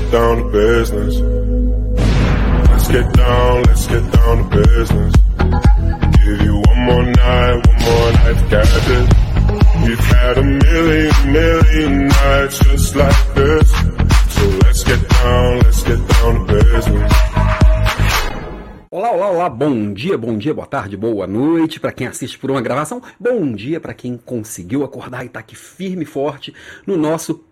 get down to business. Let's get down, let's get down to business. Give you one more night, one more night to get this. We've had a million, million nights just like this. So let's get down, let's get down to business. Olá, olá, olá, bom dia, bom dia, boa tarde, boa noite para quem assiste por uma gravação, bom dia para quem conseguiu acordar e tá aqui firme e forte no nosso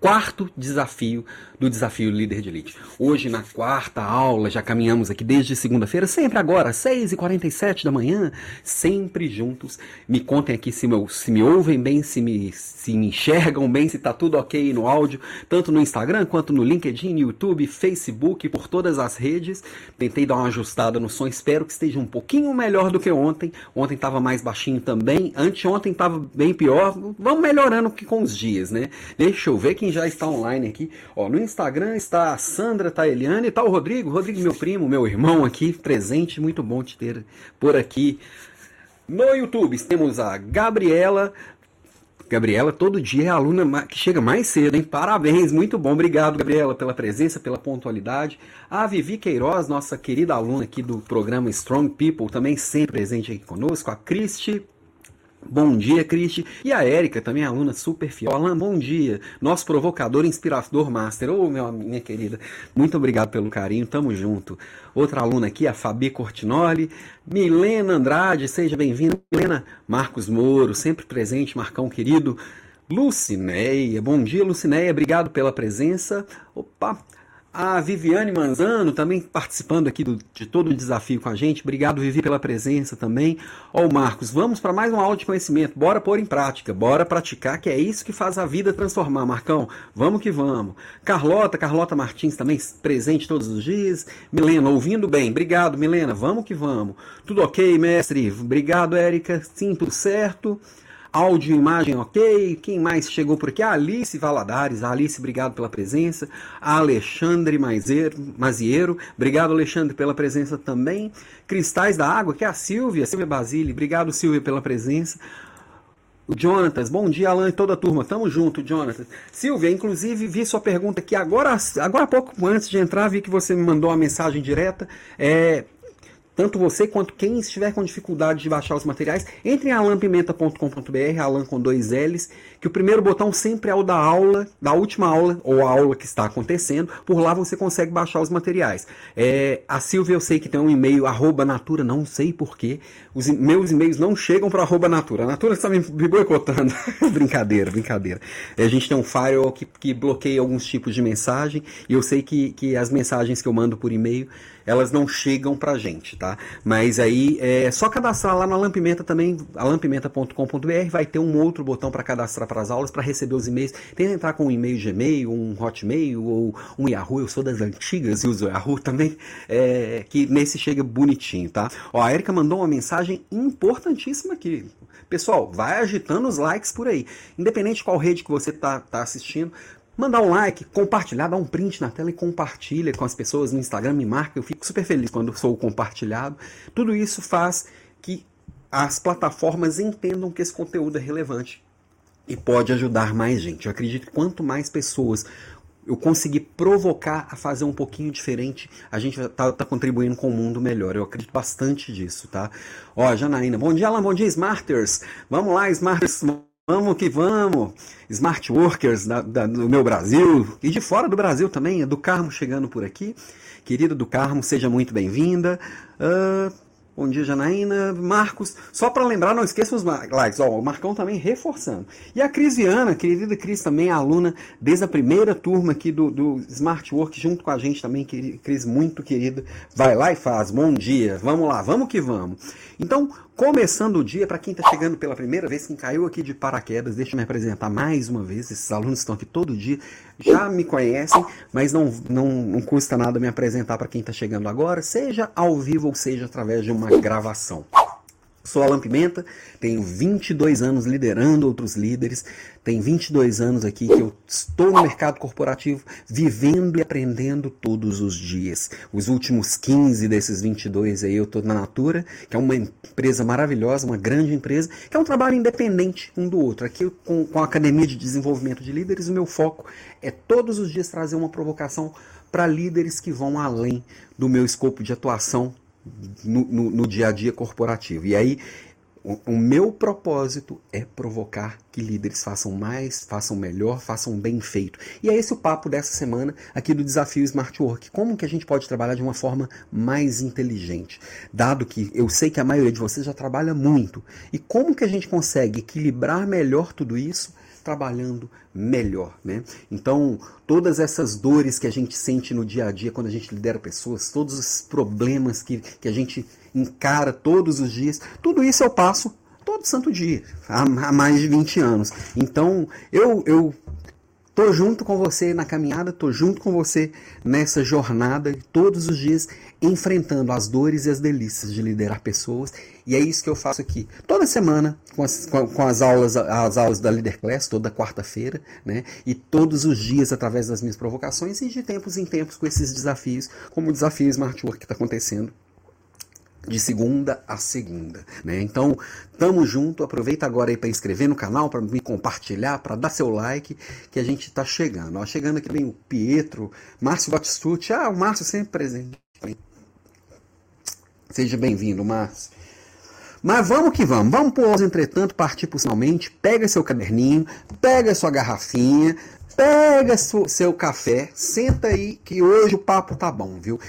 quarto desafio do Desafio Líder de Elite. Hoje, na quarta aula, já caminhamos aqui desde segunda-feira, sempre agora, 6h47 da manhã, sempre juntos. Me contem aqui se, meu, se me ouvem bem, se me, se me enxergam bem, se tá tudo ok no áudio, tanto no Instagram quanto no LinkedIn, YouTube, Facebook, por todas as redes. Tentei dar uma ajustada no som, espero que esteja um pouquinho melhor do que ontem. Ontem estava mais baixinho também, anteontem estava bem pior. Vamos melhorando com os dias, né? Deixa eu ver quem já está online aqui. Ó, no Instagram está a Sandra, está a Eliane, está o Rodrigo. Rodrigo, meu primo, meu irmão aqui, presente. Muito bom te ter por aqui. No YouTube temos a Gabriela. Gabriela, todo dia é aluna que chega mais cedo, hein? Parabéns, muito bom. Obrigado, Gabriela, pela presença, pela pontualidade. A Vivi Queiroz, nossa querida aluna aqui do programa Strong People, também sempre presente aqui conosco. A Cristi, Bom dia, Cristi. E a Érica, também aluna super fiel. Alan, bom dia. Nosso provocador, inspirador master. Ô, oh, minha querida, muito obrigado pelo carinho, tamo junto. Outra aluna aqui, a Fabi Cortinoli. Milena Andrade, seja bem-vinda. Milena Marcos Moro, sempre presente, Marcão querido. Lucinéia, bom dia, Lucinéia, obrigado pela presença. Opa, a Viviane Manzano também participando aqui do, de todo o desafio com a gente. Obrigado, Vivi, pela presença também. Ó, o Marcos, vamos para mais uma aula de conhecimento. Bora pôr em prática, bora praticar, que é isso que faz a vida transformar. Marcão, vamos que vamos. Carlota, Carlota Martins também presente todos os dias. Milena, ouvindo bem. Obrigado, Milena. Vamos que vamos. Tudo ok, mestre? Obrigado, Érica. Sim, tudo certo. Áudio e imagem ok. Quem mais chegou por aqui? Alice Valadares. Alice, obrigado pela presença. Alexandre Maziero. Obrigado, Alexandre, pela presença também. Cristais da Água, que é a Silvia. Silvia Basile. Obrigado, Silvia, pela presença. O Jonatas, bom dia, Alan e toda a turma. Tamo junto, Jonatas. Silvia, inclusive, vi sua pergunta aqui agora, agora há pouco antes de entrar, vi que você me mandou uma mensagem direta. É, tanto você quanto quem estiver com dificuldade de baixar os materiais, entre em alampimenta.com.br, alan com dois L's, que o primeiro botão sempre é o da aula, da última aula, ou a aula que está acontecendo, por lá você consegue baixar os materiais. É, a Silvia eu sei que tem um e-mail, arroba natura, não sei porquê, os meus e-mails não chegam para arroba natura, a natura está me boicotando, brincadeira, brincadeira. É, a gente tem um firewall que, que bloqueia alguns tipos de mensagem, e eu sei que, que as mensagens que eu mando por e-mail, elas não chegam pra gente, tá? Mas aí é só cadastrar lá na Lampimenta também, alampimenta.com.br, vai ter um outro botão para cadastrar para as aulas, para receber os e-mails. Tenta entrar com um e-mail Gmail, um Hotmail ou um Yahoo, eu sou das antigas e uso Yahoo também, é, que nesse chega bonitinho, tá? Ó, a Erika mandou uma mensagem importantíssima aqui. Pessoal, vai agitando os likes por aí. Independente de qual rede que você tá, tá assistindo, mandar um like, compartilhar, dar um print na tela e compartilha com as pessoas no Instagram, me marca, eu fico super feliz quando sou compartilhado. Tudo isso faz que as plataformas entendam que esse conteúdo é relevante e pode ajudar mais gente. Eu acredito que quanto mais pessoas eu conseguir provocar a fazer um pouquinho diferente, a gente tá, tá, contribuindo com o um mundo melhor. Eu acredito bastante disso, tá? Ó, Janaína, bom dia, Alan, bom dia, Smarters. Vamos lá, Smarters. Vamos que vamos! Smart Workers da, da, do meu Brasil e de fora do Brasil também, do Carmo chegando por aqui. Querida do Carmo, seja muito bem-vinda. Uh, Bom dia, Janaína. Marcos, só para lembrar, não esqueça os likes. Ó, o Marcão também reforçando. E a Cris Viana, querida Cris, também é aluna desde a primeira turma aqui do, do Smart Work, junto com a gente também, Cris, muito querida. Vai lá e faz. Bom dia. Vamos lá, vamos que vamos. Então, começando o dia, para quem está chegando pela primeira vez, quem caiu aqui de paraquedas, deixa eu me apresentar mais uma vez. Esses alunos estão aqui todo dia, já me conhecem, mas não, não, não custa nada me apresentar para quem está chegando agora, seja ao vivo ou seja através de uma gravação. Sou Alan Pimenta, tenho 22 anos liderando outros líderes, tenho 22 anos aqui que eu estou no mercado corporativo, vivendo e aprendendo todos os dias. Os últimos 15 desses 22 aí eu estou na Natura, que é uma empresa maravilhosa, uma grande empresa, que é um trabalho independente um do outro. Aqui com, com a Academia de Desenvolvimento de Líderes, o meu foco é todos os dias trazer uma provocação para líderes que vão além do meu escopo de atuação no, no, no dia a dia corporativo. E aí, o, meu propósito é provocar que líderes façam mais, façam melhor, façam bem feito. E é esse o papo dessa semana aqui do Desafio Smart Work. Como que a gente pode trabalhar de uma forma mais inteligente? Dado que eu sei que a maioria de vocês já trabalha muito. E como que a gente consegue equilibrar melhor tudo isso trabalhando melhor, né? Então, todas essas dores que a gente sente no dia a dia quando a gente lidera pessoas, todos os problemas que, que a gente encara todos os dias, tudo isso eu passo todo santo dia, há, há mais de 20 anos. Então, eu, eu Tô junto com você na caminhada, tô junto com você nessa jornada, todos os dias enfrentando as dores e as delícias de liderar pessoas. E é isso que eu faço aqui. Toda semana, com as, com as aulas, as aulas da Leader Class, toda quarta-feira, né? E todos os dias através das minhas provocações e de tempos em tempos com esses desafios, como o desafio Smart Work que está acontecendo de segunda a segunda, né? Então, tamo junto, aproveita agora aí para inscrever no canal, para me compartilhar, para dar seu like, que a gente tá chegando. Ó, chegando aqui vem o Pietro, Márcio Batistucci, ah, o Márcio sempre presente. Seja bem-vindo, Márcio. Mas vamos que vamos, vamos por entretanto, partir finalmente, pega seu caderninho, pega sua garrafinha, pega seu café, senta aí que hoje o papo tá bom, viu?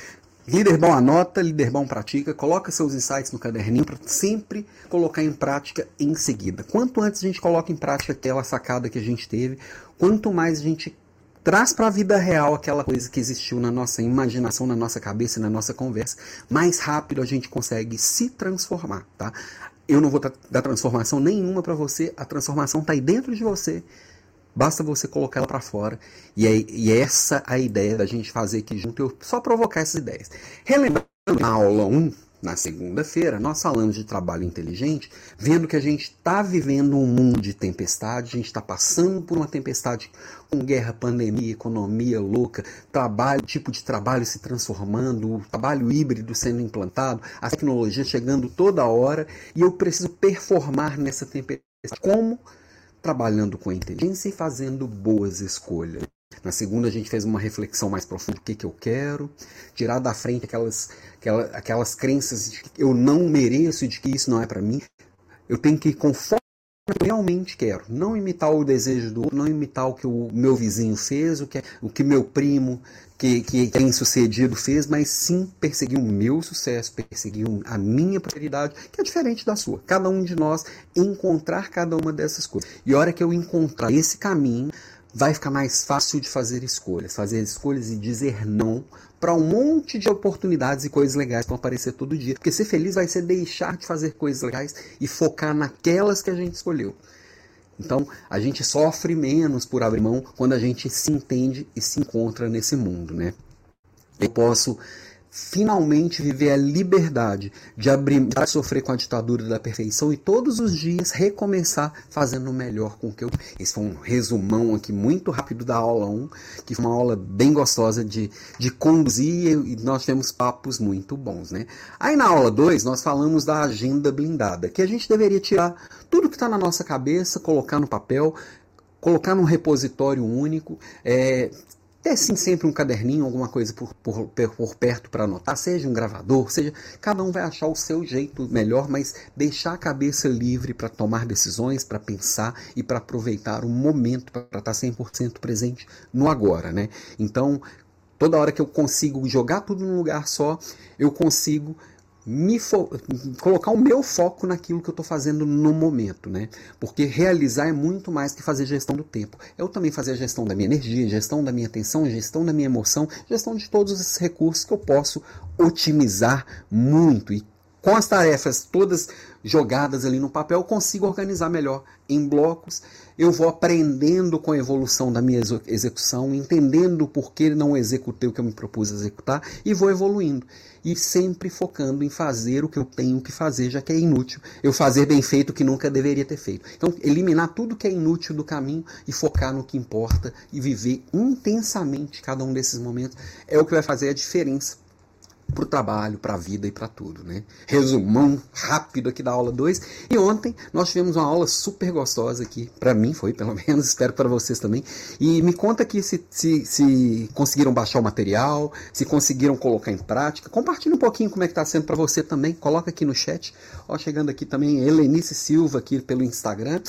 Líder bom anota, líder bom pratica, coloca seus insights no caderninho para sempre colocar em prática em seguida. Quanto antes a gente coloca em prática aquela sacada que a gente teve, quanto mais a gente traz para a vida real aquela coisa que existiu na nossa imaginação, na nossa cabeça na nossa conversa, mais rápido a gente consegue se transformar, tá? Eu não vou dar transformação nenhuma para você, a transformação está aí dentro de você Basta você colocar ela para fora. E é, e é essa a ideia da gente fazer aqui junto, eu só provocar essas ideias. Relembrando na aula 1, na segunda-feira, nós falamos de trabalho inteligente, vendo que a gente está vivendo um mundo de tempestade, a gente está passando por uma tempestade com guerra, pandemia, economia louca, trabalho, tipo de trabalho se transformando, o trabalho híbrido sendo implantado, a tecnologia chegando toda hora, e eu preciso performar nessa tempestade. Como? trabalhando com inteligência e fazendo boas escolhas. Na segunda, a gente fez uma reflexão mais profunda do que, que eu quero, tirar da frente aquelas, aquelas, aquelas crenças de que eu não mereço de que isso não é para mim. Eu tenho que ir conforme eu realmente quero. Não imitar o desejo do outro, não imitar o que o meu vizinho fez, o que, o que meu primo, que, que tem sucedido, fez, mas sim perseguir o meu sucesso, perseguir a minha prosperidade, que é diferente da sua. Cada um de nós encontrar cada uma dessas coisas. E a hora que eu encontrar esse caminho, vai ficar mais fácil de fazer escolhas, fazer escolhas e dizer não para um monte de oportunidades e coisas legais que vão aparecer todo dia. Porque ser feliz vai ser deixar de fazer coisas legais e focar naquelas que a gente escolheu. Então, a gente sofre menos por abrir mão quando a gente se entende e se encontra nesse mundo, né? Eu posso finalmente viver a liberdade de abrir, de sofrer com a ditadura da perfeição e todos os dias recomeçar fazendo o melhor com o que eu. Esse foi um resumão aqui muito rápido da aula 1, que foi uma aula bem gostosa de, de conduzir e nós temos papos muito bons, né? Aí na aula 2 nós falamos da agenda blindada, que a gente deveria tirar tudo que está na nossa cabeça, colocar no papel, colocar num repositório único, é, ter sim sempre um caderninho, alguma coisa por, por, por perto para anotar, seja um gravador, seja. Cada um vai achar o seu jeito melhor, mas deixar a cabeça livre para tomar decisões, para pensar e para aproveitar o momento para estar 100% presente no agora, né? Então, toda hora que eu consigo jogar tudo num lugar só, eu consigo me colocar o meu foco naquilo que eu estou fazendo no momento, né? Porque realizar é muito mais que fazer gestão do tempo. Eu também fazer a gestão da minha energia, gestão da minha atenção, gestão da minha emoção, gestão de todos esses recursos que eu posso otimizar muito e com as tarefas todas jogadas ali no papel, eu consigo organizar melhor em blocos. Eu vou aprendendo com a evolução da minha execução, entendendo por que não executei o que eu me propus executar e vou evoluindo. E sempre focando em fazer o que eu tenho que fazer, já que é inútil. Eu fazer bem feito o que nunca deveria ter feito. Então, eliminar tudo que é inútil do caminho e focar no que importa e viver intensamente cada um desses momentos é o que vai fazer a diferença para o trabalho, para a vida e para tudo. Né? Resumão rápido aqui da aula 2. E ontem nós tivemos uma aula super gostosa aqui, para mim foi pelo menos, espero para vocês também. E me conta aqui se, se, se, conseguiram baixar o material, se conseguiram colocar em prática. Compartilhe um pouquinho como é que está sendo para você também, coloca aqui no chat. Ó, chegando aqui também Helenice Silva aqui pelo Instagram.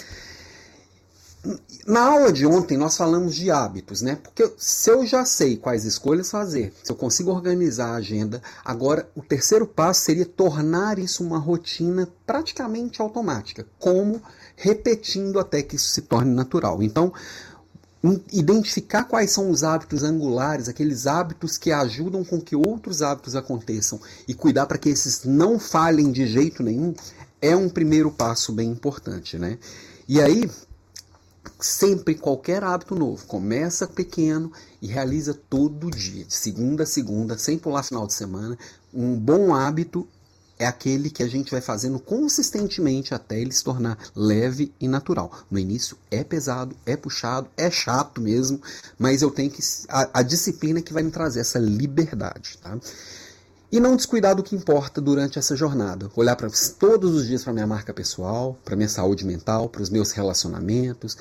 Na aula de ontem nós falamos de hábitos, né? Porque se eu já sei quais escolhas fazer, se eu consigo organizar a agenda, agora o terceiro passo seria tornar isso uma rotina praticamente automática, como repetindo até que isso se torne natural. Então, identificar quais são os hábitos angulares, aqueles hábitos que ajudam com que outros hábitos aconteçam e cuidar para que esses não falhem de jeito nenhum, é um primeiro passo bem importante, né? E aí, sempre qualquer hábito novo. Começa pequeno e realiza todo dia, de segunda a segunda, sem pular final de semana. Um bom hábito é aquele que a gente vai fazendo consistentemente até ele se tornar leve e natural. No início é pesado, é puxado, é chato mesmo, mas eu tenho que a, a disciplina que vai me trazer essa liberdade, tá? E não descuidar do que importa durante essa jornada. Olhar para todos os dias para minha marca pessoal, para minha saúde mental, para os meus relacionamentos.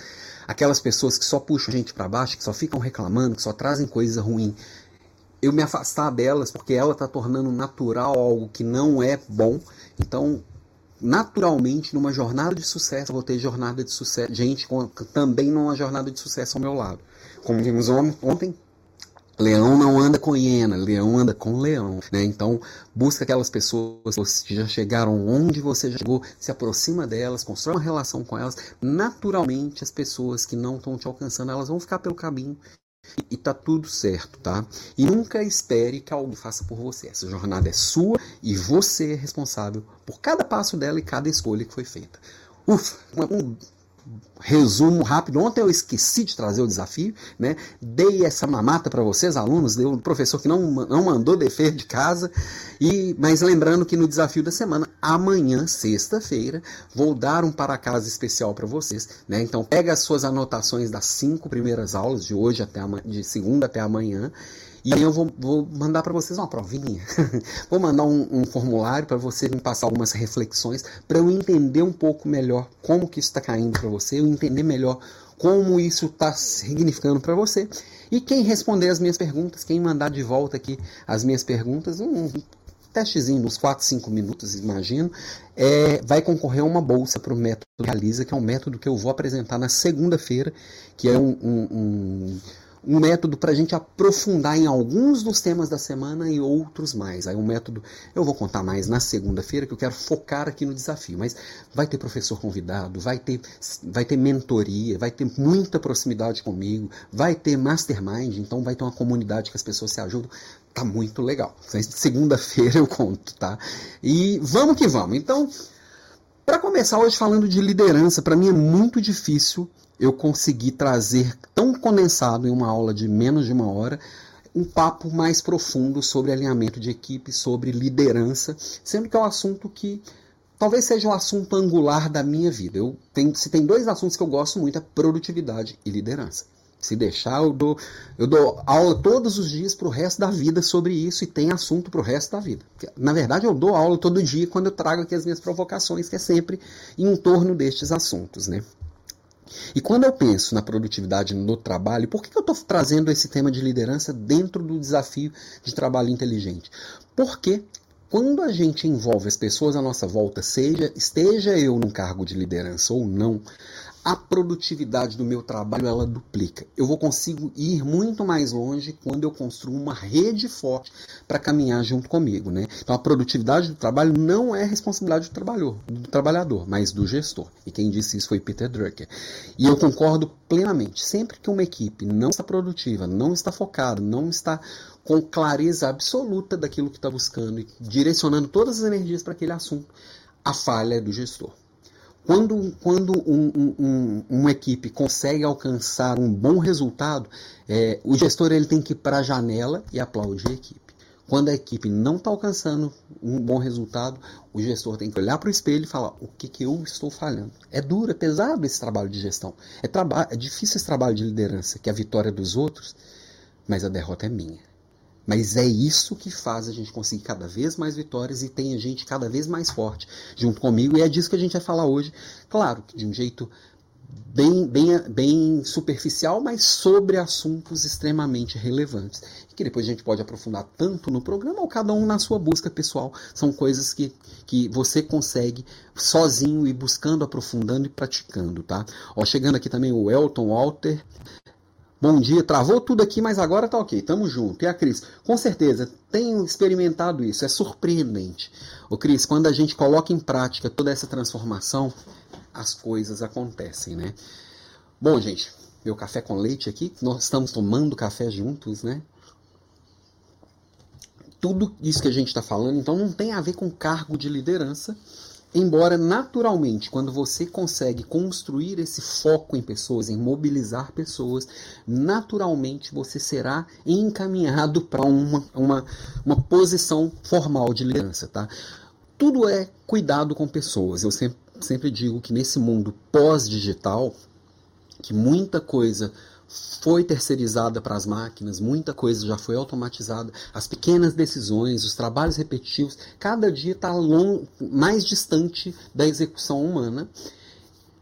Aquelas pessoas que só puxam a gente para baixo, que só ficam reclamando, que só trazem coisa ruim. Eu me afastar delas porque ela está tornando natural algo que não é bom. Então, naturalmente, numa jornada de sucesso, vou ter jornada de sucesso, gente com, também numa jornada de sucesso ao meu lado. Como vimos ontem, Leão não anda com hiena, leão anda com leão. Né? Então, busca aquelas pessoas que já chegaram onde você já chegou, se aproxima delas, constrói uma relação com elas. Naturalmente, as pessoas que não estão te alcançando, elas vão ficar pelo caminho e tá tudo certo, tá? E nunca espere que alguém faça por você. Essa jornada é sua e você é responsável por cada passo dela e cada escolha que foi feita. Ufa, um resumo rápido. Ontem eu esqueci de trazer o desafio, né? Dei essa mamata para vocês, alunos, deu um professor que não, não mandou dever de casa. E mas lembrando que no desafio da semana, amanhã, sexta-feira, vou dar um para casa especial para vocês, né? Então pega as suas anotações das cinco primeiras aulas de hoje até de segunda até amanhã e aí eu vou, vou mandar para vocês uma provinha. vou mandar um, um formulário para você me passar algumas reflexões para eu entender um pouco melhor como que isso está caindo para você, eu entender melhor como isso está significando para você. E quem responder as minhas perguntas, quem mandar de volta aqui as minhas perguntas, um testezinho, uns 4, 5 minutos, imagino, é, vai concorrer a uma bolsa para o método Realiza, que é um método que eu vou apresentar na segunda-feira, que é um, um, um um método para a gente aprofundar em alguns dos temas da semana e outros mais. Aí um método eu vou contar mais na segunda-feira, que eu quero focar aqui no desafio. Mas vai ter professor convidado, vai ter, vai ter mentoria, vai ter muita proximidade comigo, vai ter mastermind, então vai ter uma comunidade que as pessoas se ajudam. Tá muito legal. Segunda-feira eu conto, tá? E vamos que vamos. Então, para começar hoje falando de liderança, para mim é muito difícil eu consegui trazer tão condensado em uma aula de menos de uma hora um papo mais profundo sobre alinhamento de equipe, sobre liderança, sendo que é um assunto que talvez seja o um assunto angular da minha vida. Eu tenho, se tem dois assuntos que eu gosto muito é produtividade e liderança. Se deixar, eu dou, eu dou aula todos os dias para o resto da vida sobre isso e tem assunto para o resto da vida. Na verdade, eu dou aula todo dia quando eu trago aqui as minhas provocações, que é sempre em torno destes assuntos, né? E quando eu penso na produtividade no trabalho, por que eu estou trazendo esse tema de liderança dentro do desafio de trabalho inteligente? Porque quando a gente envolve as pessoas à nossa volta, seja esteja eu num cargo de liderança ou não, a produtividade do meu trabalho ela duplica. Eu vou consigo ir muito mais longe quando eu construo uma rede forte para caminhar junto comigo, né? Então a produtividade do trabalho não é responsabilidade do trabalhador, do trabalhador, mas do gestor. E quem disse isso foi Peter Drucker. E eu concordo plenamente. Sempre que uma equipe não está produtiva, não está focada, não está com clareza absoluta daquilo que está buscando e direcionando todas as energias para aquele assunto, a falha é do gestor. Quando, quando um, um, uma equipe consegue alcançar um bom resultado, é, o gestor ele tem que ir para a janela e aplaudir a equipe. Quando a equipe não está alcançando um bom resultado, o gestor tem que olhar para o espelho e falar o que, que eu estou falhando. É duro, é pesado esse trabalho de gestão. É, é difícil esse trabalho de liderança, que é a vitória é dos outros, mas a derrota é minha. Mas é isso que faz a gente conseguir cada vez mais vitórias e tem a gente cada vez mais forte junto comigo. E é disso que a gente vai falar hoje. Claro de um jeito bem, bem, bem superficial, mas sobre assuntos extremamente relevantes. Que depois a gente pode aprofundar tanto no programa ou cada um na sua busca pessoal. São coisas que, que você consegue sozinho e buscando, aprofundando e praticando, tá? Ó, chegando aqui também o Elton Walter. Bom dia, travou tudo aqui, mas agora tá ok, tamo junto. E a Cris, com certeza, tenho experimentado isso, é surpreendente. O Cris, quando a gente coloca em prática toda essa transformação, as coisas acontecem, né? Bom, gente, meu café com leite aqui, nós estamos tomando café juntos, né? Tudo isso que a gente está falando, então, não tem a ver com cargo de liderança, Embora naturalmente, quando você consegue construir esse foco em pessoas, em mobilizar pessoas, naturalmente você será encaminhado para uma, uma, uma posição formal de liderança. Tá? Tudo é cuidado com pessoas. Eu sempre, sempre digo que nesse mundo pós-digital, que muita coisa foi terceirizada para as máquinas, muita coisa já foi automatizada, as pequenas decisões, os trabalhos repetitivos, cada dia está mais distante da execução humana.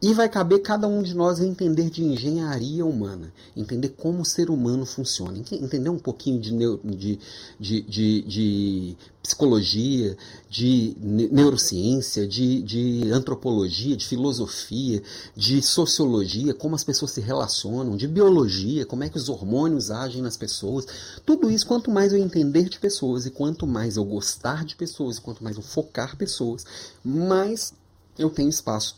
E vai caber cada um de nós entender de engenharia humana, entender como o ser humano funciona, entender um pouquinho de, de, de, de, de psicologia, de neurociência, de, de antropologia, de filosofia, de sociologia, como as pessoas se relacionam, de biologia, como é que os hormônios agem nas pessoas. Tudo isso, quanto mais eu entender de pessoas e quanto mais eu gostar de pessoas, e quanto mais eu focar pessoas, mais eu tenho espaço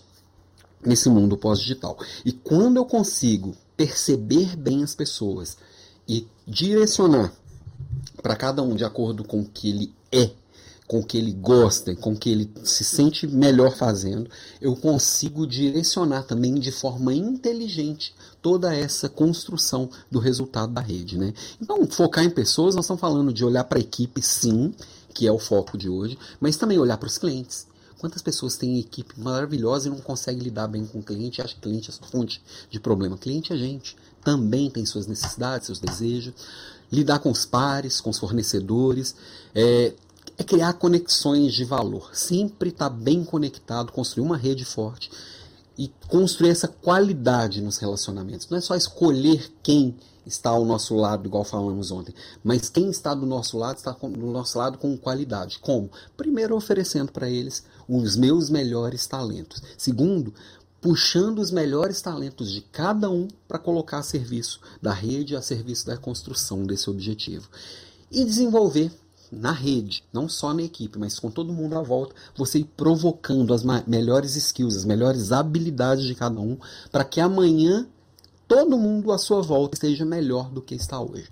nesse mundo pós-digital. E quando eu consigo perceber bem as pessoas e direcionar para cada um de acordo com o que ele é, com o que ele gosta, com o que ele se sente melhor fazendo, eu consigo direcionar também de forma inteligente toda essa construção do resultado da rede. Né? Então, focar em pessoas, nós estamos falando de olhar para a equipe, sim, que é o foco de hoje, mas também olhar para os clientes Quantas pessoas têm equipe maravilhosa e não conseguem lidar bem com o cliente acham que cliente é fonte de problema? Cliente é gente, também tem suas necessidades, seus desejos. Lidar com os pares, com os fornecedores, é, é criar conexões de valor. Sempre estar tá bem conectado, construir uma rede forte e construir essa qualidade nos relacionamentos. Não é só escolher quem está ao nosso lado, igual falamos ontem, mas quem está do nosso lado está do nosso lado com qualidade. Como? Primeiro, oferecendo para eles os meus melhores talentos. Segundo, puxando os melhores talentos de cada um para colocar a serviço da rede, a serviço da construção desse objetivo. E desenvolver na rede, não só na equipe, mas com todo mundo à volta, você ir provocando as melhores skills, as melhores habilidades de cada um, para que amanhã todo mundo à sua volta esteja melhor do que está hoje.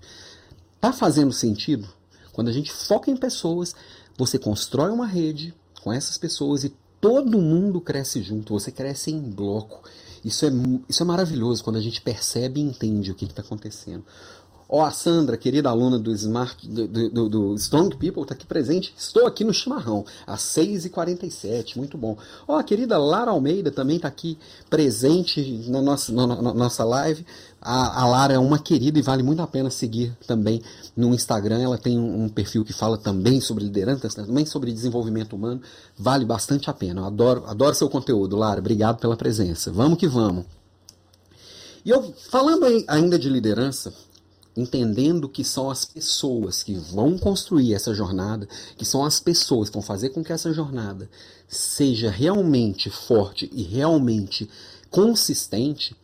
Tá fazendo sentido? Quando a gente foca em pessoas, você constrói uma rede com essas pessoas e todo mundo cresce junto, você cresce em bloco. Isso é, isso é maravilhoso quando a gente percebe e entende o que está acontecendo. Ó, oh, a Sandra, querida aluna do Smart do, do, do Strong People, está aqui presente. Estou aqui no chimarrão, às 6h47, muito bom. Ó, oh, a querida Lara Almeida também está aqui presente na nossa, na, na nossa live. A, a, Lara é uma querida e vale muito a pena seguir também no Instagram. Ela tem um, um, perfil que fala também sobre liderança, também sobre desenvolvimento humano. Vale bastante a pena. Eu adoro, adoro seu conteúdo, Lara. Obrigado pela presença. Vamos que vamos. E eu, falando ainda de liderança, entendendo que são as pessoas que vão construir essa jornada, que são as pessoas que vão fazer com que essa jornada seja realmente forte e realmente consistente,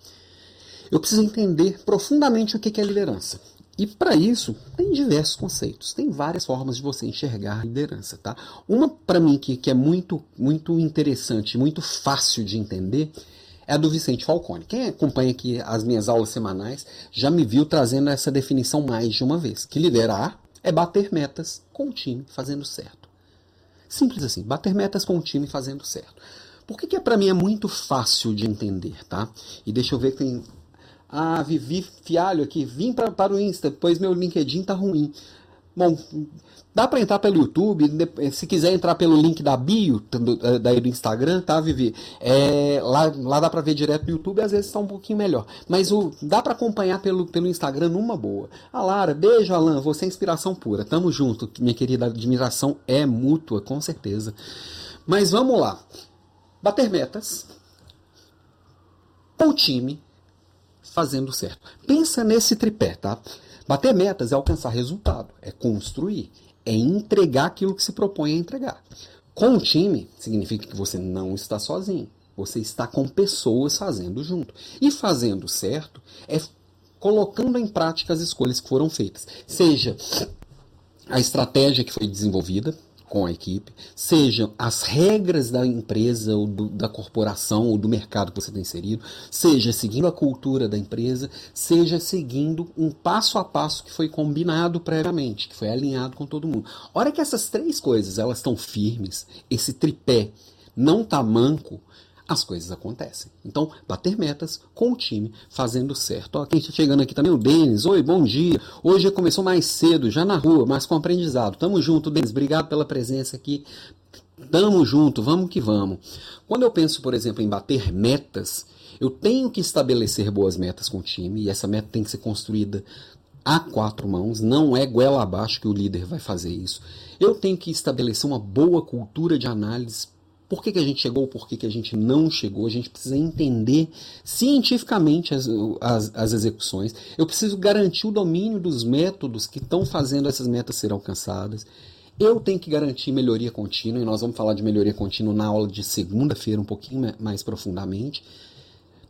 eu preciso entender profundamente o que é liderança. E para isso, tem diversos conceitos, tem várias formas de você enxergar a liderança, tá? Uma para mim que, que é muito muito interessante, muito fácil de entender, é a do Vicente Falcone. Quem acompanha aqui as minhas aulas semanais já me viu trazendo essa definição mais de uma vez, que liderar é bater metas com o time fazendo certo. Simples assim, bater metas com o time fazendo certo. Por que, que é, para mim é muito fácil de entender, tá? E deixa eu ver que tem ah, Vivi Fialho aqui, vim pra, para o Insta, pois meu LinkedIn tá ruim. Bom, dá para entrar pelo YouTube, se quiser entrar pelo link da bio, eh, daí do Instagram, tá, Vivi? É, lá, lá dá para ver direto no YouTube, às vezes está um pouquinho melhor. Mas o, dá para acompanhar pelo, pelo Instagram numa boa. A Lara, beijo, Alan, você é inspiração pura. Tamo junto, minha querida, admiração é mútua, com certeza. Mas vamos lá. Bater metas. O time fazendo certo. Pensa nesse tripé, tá? Bater metas é alcançar resultado, é construir, é entregar aquilo que se propõe a entregar. Com o time, significa que você não está sozinho. Você está com pessoas fazendo junto. E fazendo certo é colocando em prática as escolhas que foram feitas. Seja a estratégia que foi desenvolvida, com a equipe, sejam as regras da empresa ou do, da corporação ou do mercado que você está inserido, seja seguindo a cultura da empresa, seja seguindo um passo a passo que foi combinado previamente, que foi alinhado com todo mundo. Hora que essas três coisas elas estão firmes, esse tripé não tá manco, as coisas acontecem. Então, bater metas com o time, fazendo certo. Ó, quem está chegando aqui também, o Denis. Oi, bom dia. Hoje começou mais cedo, já na rua, mas com aprendizado. Tamo junto, Denis. Obrigado pela presença aqui. Tamo junto, vamos que vamos. Quando eu penso, por exemplo, em bater metas, eu tenho que estabelecer boas metas com o time, e essa meta tem que ser construída a quatro mãos, não é goela abaixo que o líder vai fazer isso. Eu tenho que estabelecer uma boa cultura de análise por que, que a gente chegou, por que, que a gente não chegou. A gente precisa entender cientificamente as, as, as execuções. Eu preciso garantir o domínio dos métodos que estão fazendo essas metas serem alcançadas. Eu tenho que garantir melhoria contínua, e nós vamos falar de melhoria contínua na aula de segunda-feira um pouquinho mais profundamente.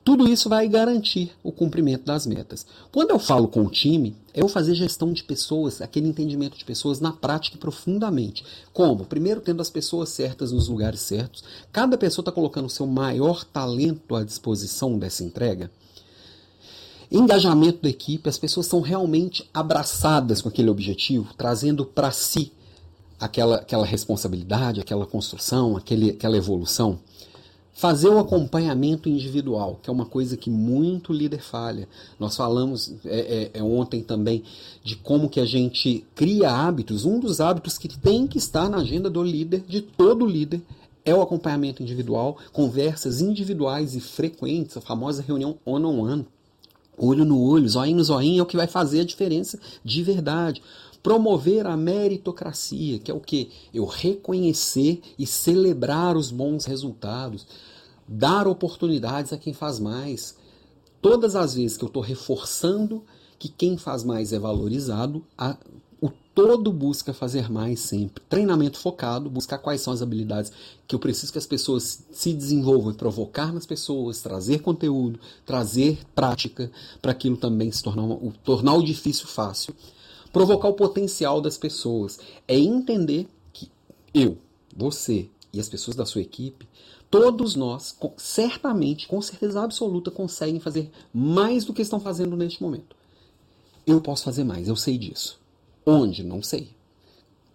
Tudo isso vai garantir o cumprimento das metas. Quando eu falo com o time, é eu fazer gestão de pessoas, aquele entendimento de pessoas na prática profundamente. Como? Primeiro, tendo as pessoas certas nos lugares certos. Cada pessoa está colocando o seu maior talento à disposição dessa entrega. Engajamento da equipe, as pessoas são realmente abraçadas com aquele objetivo, trazendo para si aquela, aquela responsabilidade, aquela construção, aquele, aquela evolução. Fazer o acompanhamento individual, que é uma coisa que muito líder falha. Nós falamos é, é, é, ontem também de como que a gente cria hábitos. Um dos hábitos que tem que estar na agenda do líder, de todo líder, é o acompanhamento individual, conversas individuais e frequentes, a famosa reunião one-on-one. -on -one. Olho no olho, zoinho no zoinho é o que vai fazer a diferença de verdade promover a meritocracia, que é o que? Eu reconhecer e celebrar os bons resultados, dar oportunidades a quem faz mais. Todas as vezes que eu estou reforçando que quem faz mais é valorizado, a, o todo busca fazer mais sempre. Treinamento focado, buscar quais são as habilidades que eu preciso que as pessoas se desenvolvam provocar nas pessoas, trazer conteúdo, trazer prática, para aquilo também se tornar, tornar o difícil fácil provocar o potencial das pessoas. É entender que eu, você e as pessoas da sua equipe, todos nós, certamente, com certeza absoluta, conseguem fazer mais do que estão fazendo neste momento. Eu posso fazer mais, eu sei disso. Onde? Não sei.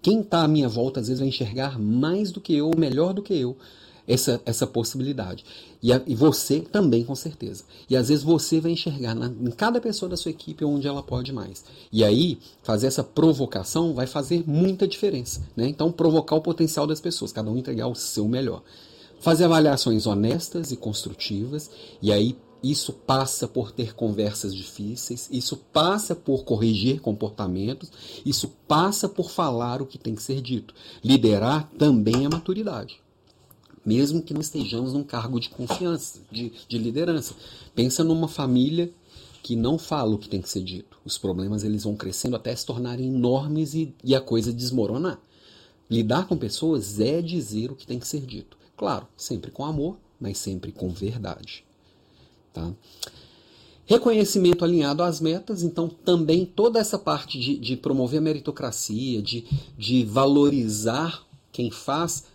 Quem está à minha volta às vezes vai enxergar mais do que eu, melhor do que eu, essa, essa possibilidade. E, a, e você também, com certeza. E às vezes você vai enxergar na, em cada pessoa da sua equipe onde ela pode mais. E aí, fazer essa provocação vai fazer muita diferença. Né? Então, provocar o potencial das pessoas, cada um entregar o seu melhor. Fazer avaliações honestas e construtivas, e aí isso passa por ter conversas difíceis, isso passa por corrigir comportamentos, isso passa por falar o que tem que ser dito. Liderar também é maturidade mesmo que não estejamos num cargo de confiança, de, de liderança. Pensa numa família que não fala o que tem que ser dito. Os problemas eles vão crescendo até se tornarem enormes e, e a coisa desmoronar. Lidar com pessoas é dizer o que tem que ser dito. Claro, sempre com amor, mas sempre com verdade. Tá? Reconhecimento alinhado às metas, então também toda essa parte de, de promover a meritocracia, de, de valorizar quem faz,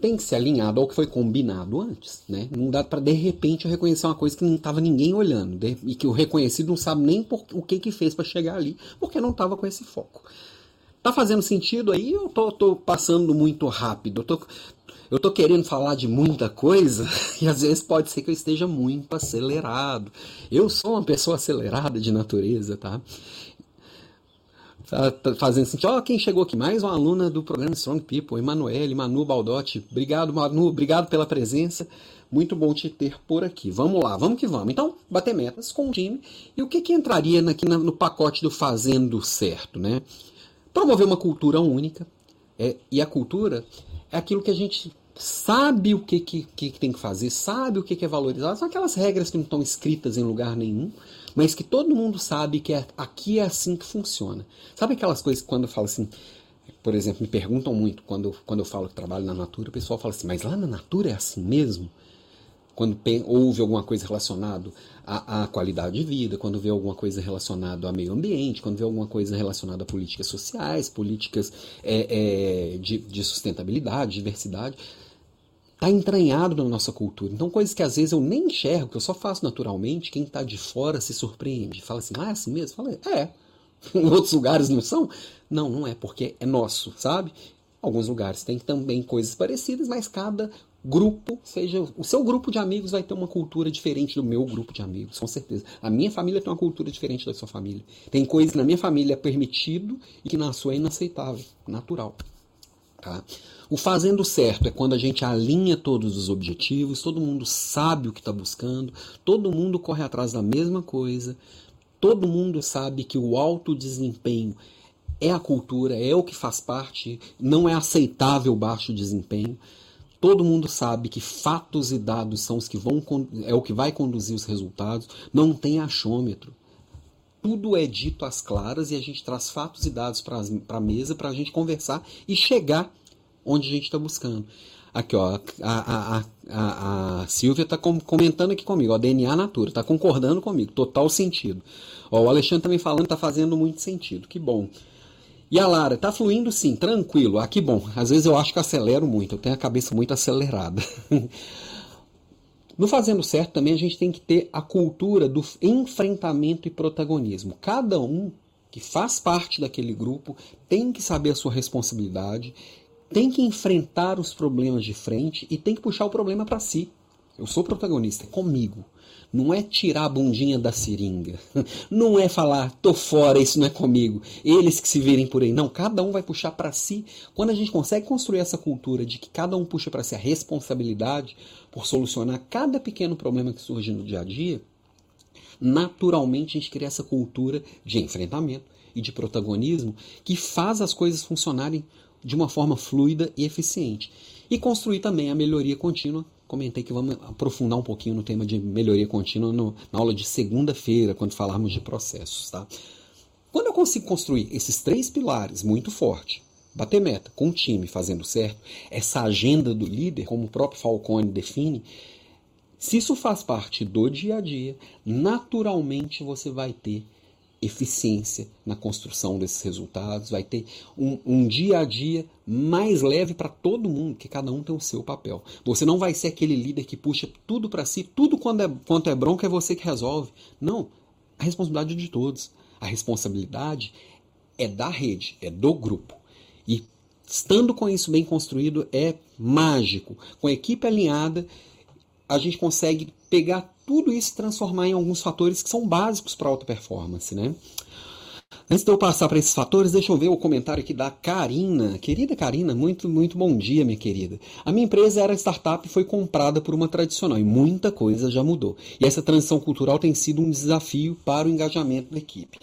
tem que ser alinhado ao que foi combinado antes. Né? Não dá para de repente eu reconhecer uma coisa que não estava ninguém olhando de, e que o reconhecido não sabe nem por, o que, que fez para chegar ali, porque não estava com esse foco. Tá fazendo sentido aí? Eu tô, tô passando muito rápido. Eu tô, eu tô querendo falar de muita coisa e às vezes pode ser que eu esteja muito acelerado. Eu sou uma pessoa acelerada de natureza, tá? Tá, tá fazendo sentido. Ó, quem chegou aqui? Mais uma aluna do programa Strong People, Emanuele, Manu Baldotti. Obrigado, Manu. Obrigado pela presença. Muito bom te ter por aqui. Vamos lá, vamos que vamos. Então, bater metas com o time. E o que, que entraria aqui no pacote do fazendo certo, né? Promover uma cultura única. É, e a cultura é aquilo que a gente sabe o que, que, que tem que fazer, sabe o que, que é valorizado. São aquelas regras que não estão escritas em lugar nenhum, mas que todo mundo sabe que é, aqui é assim que funciona. Sabe aquelas coisas que quando eu falo assim, por exemplo, me perguntam muito quando, quando eu falo que trabalho na Natura, o pessoal fala assim, mas lá na Natura é assim mesmo? Quando houve alguma coisa relacionada à, à, qualidade de vida, quando vê alguma coisa relacionada ao meio ambiente, quando vê alguma coisa relacionada a políticas sociais, políticas é, é, de, de sustentabilidade, diversidade, está entranhado na nossa cultura. Então, coisas que às vezes eu nem enxergo, que eu só faço naturalmente, quem está de fora se surpreende. Fala assim, ah, é assim mesmo? Fala, é. em outros lugares não são? Não, não é, porque é nosso, sabe? Alguns lugares tem também coisas parecidas, mas cada grupo, seja o seu grupo de amigos vai ter uma cultura diferente do meu grupo de amigos, com certeza. A minha família tem uma cultura diferente da sua família. Tem coisas que na minha família é permitido e que na sua é inaceitável, natural. Tá? O fazendo certo é quando a gente alinha todos os objetivos, todo mundo sabe o que está buscando, todo mundo corre atrás da mesma coisa, todo mundo sabe que o alto desempenho é a cultura, é o que faz parte, não é aceitável baixo desempenho. Todo mundo sabe que fatos e dados são os que vão é o que vai conduzir os resultados. Não tem achômetro. Tudo é dito às claras e a gente traz fatos e dados para a mesa para a gente conversar e chegar onde a gente está buscando. Aqui, ó, a, a, a, a Silvia está comentando aqui comigo, ó, DNA Natura, está concordando comigo, total sentido. Ó, o Alexandre também falando está fazendo muito sentido, que bom. E a Lara, tá fluindo sim, tranquilo. Ah, que bom. Às vezes eu acho que acelero muito, eu tenho a cabeça muito acelerada. no Fazendo Certo também a gente tem que ter a cultura do enfrentamento e protagonismo. Cada um que faz parte daquele grupo tem que saber a sua responsabilidade, tem que enfrentar os problemas de frente e tem que puxar o problema para si. Eu sou protagonista, é comigo. Não é tirar a bundinha da seringa. Não é falar, tô fora, isso não é comigo. Eles que se virem por aí. Não, cada um vai puxar para si. Quando a gente consegue construir essa cultura de que cada um puxa para si a responsabilidade por solucionar cada pequeno problema que surge no dia a dia, naturalmente a gente cria essa cultura de enfrentamento e de protagonismo que faz as coisas funcionarem de uma forma fluida e eficiente. E construir também a melhoria contínua comentei que vamos aprofundar um pouquinho no tema de melhoria contínua no, na aula de segunda-feira, quando falarmos de processos. Tá? Quando eu consigo construir esses três pilares muito forte, bater meta com o time fazendo certo, essa agenda do líder, como o próprio Falcone define, se isso faz parte do dia a dia, naturalmente você vai ter eficiência na construção desses resultados, vai ter um, um dia a dia mais leve para todo mundo, que cada um tem o seu papel. Você não vai ser aquele líder que puxa tudo para si, tudo quando é, quanto é bronca é você que resolve. Não, a responsabilidade é de todos. A responsabilidade é da rede, é do grupo. E estando com isso bem construído é mágico. Com a equipe alinhada, a gente consegue pegar tudo isso transformar em alguns fatores que são básicos para alta performance, né? Antes de eu passar para esses fatores, deixa eu ver o comentário aqui da Karina. Querida Karina, muito, muito bom dia, minha querida. A minha empresa era startup e foi comprada por uma tradicional e muita coisa já mudou. E essa transição cultural tem sido um desafio para o engajamento da equipe.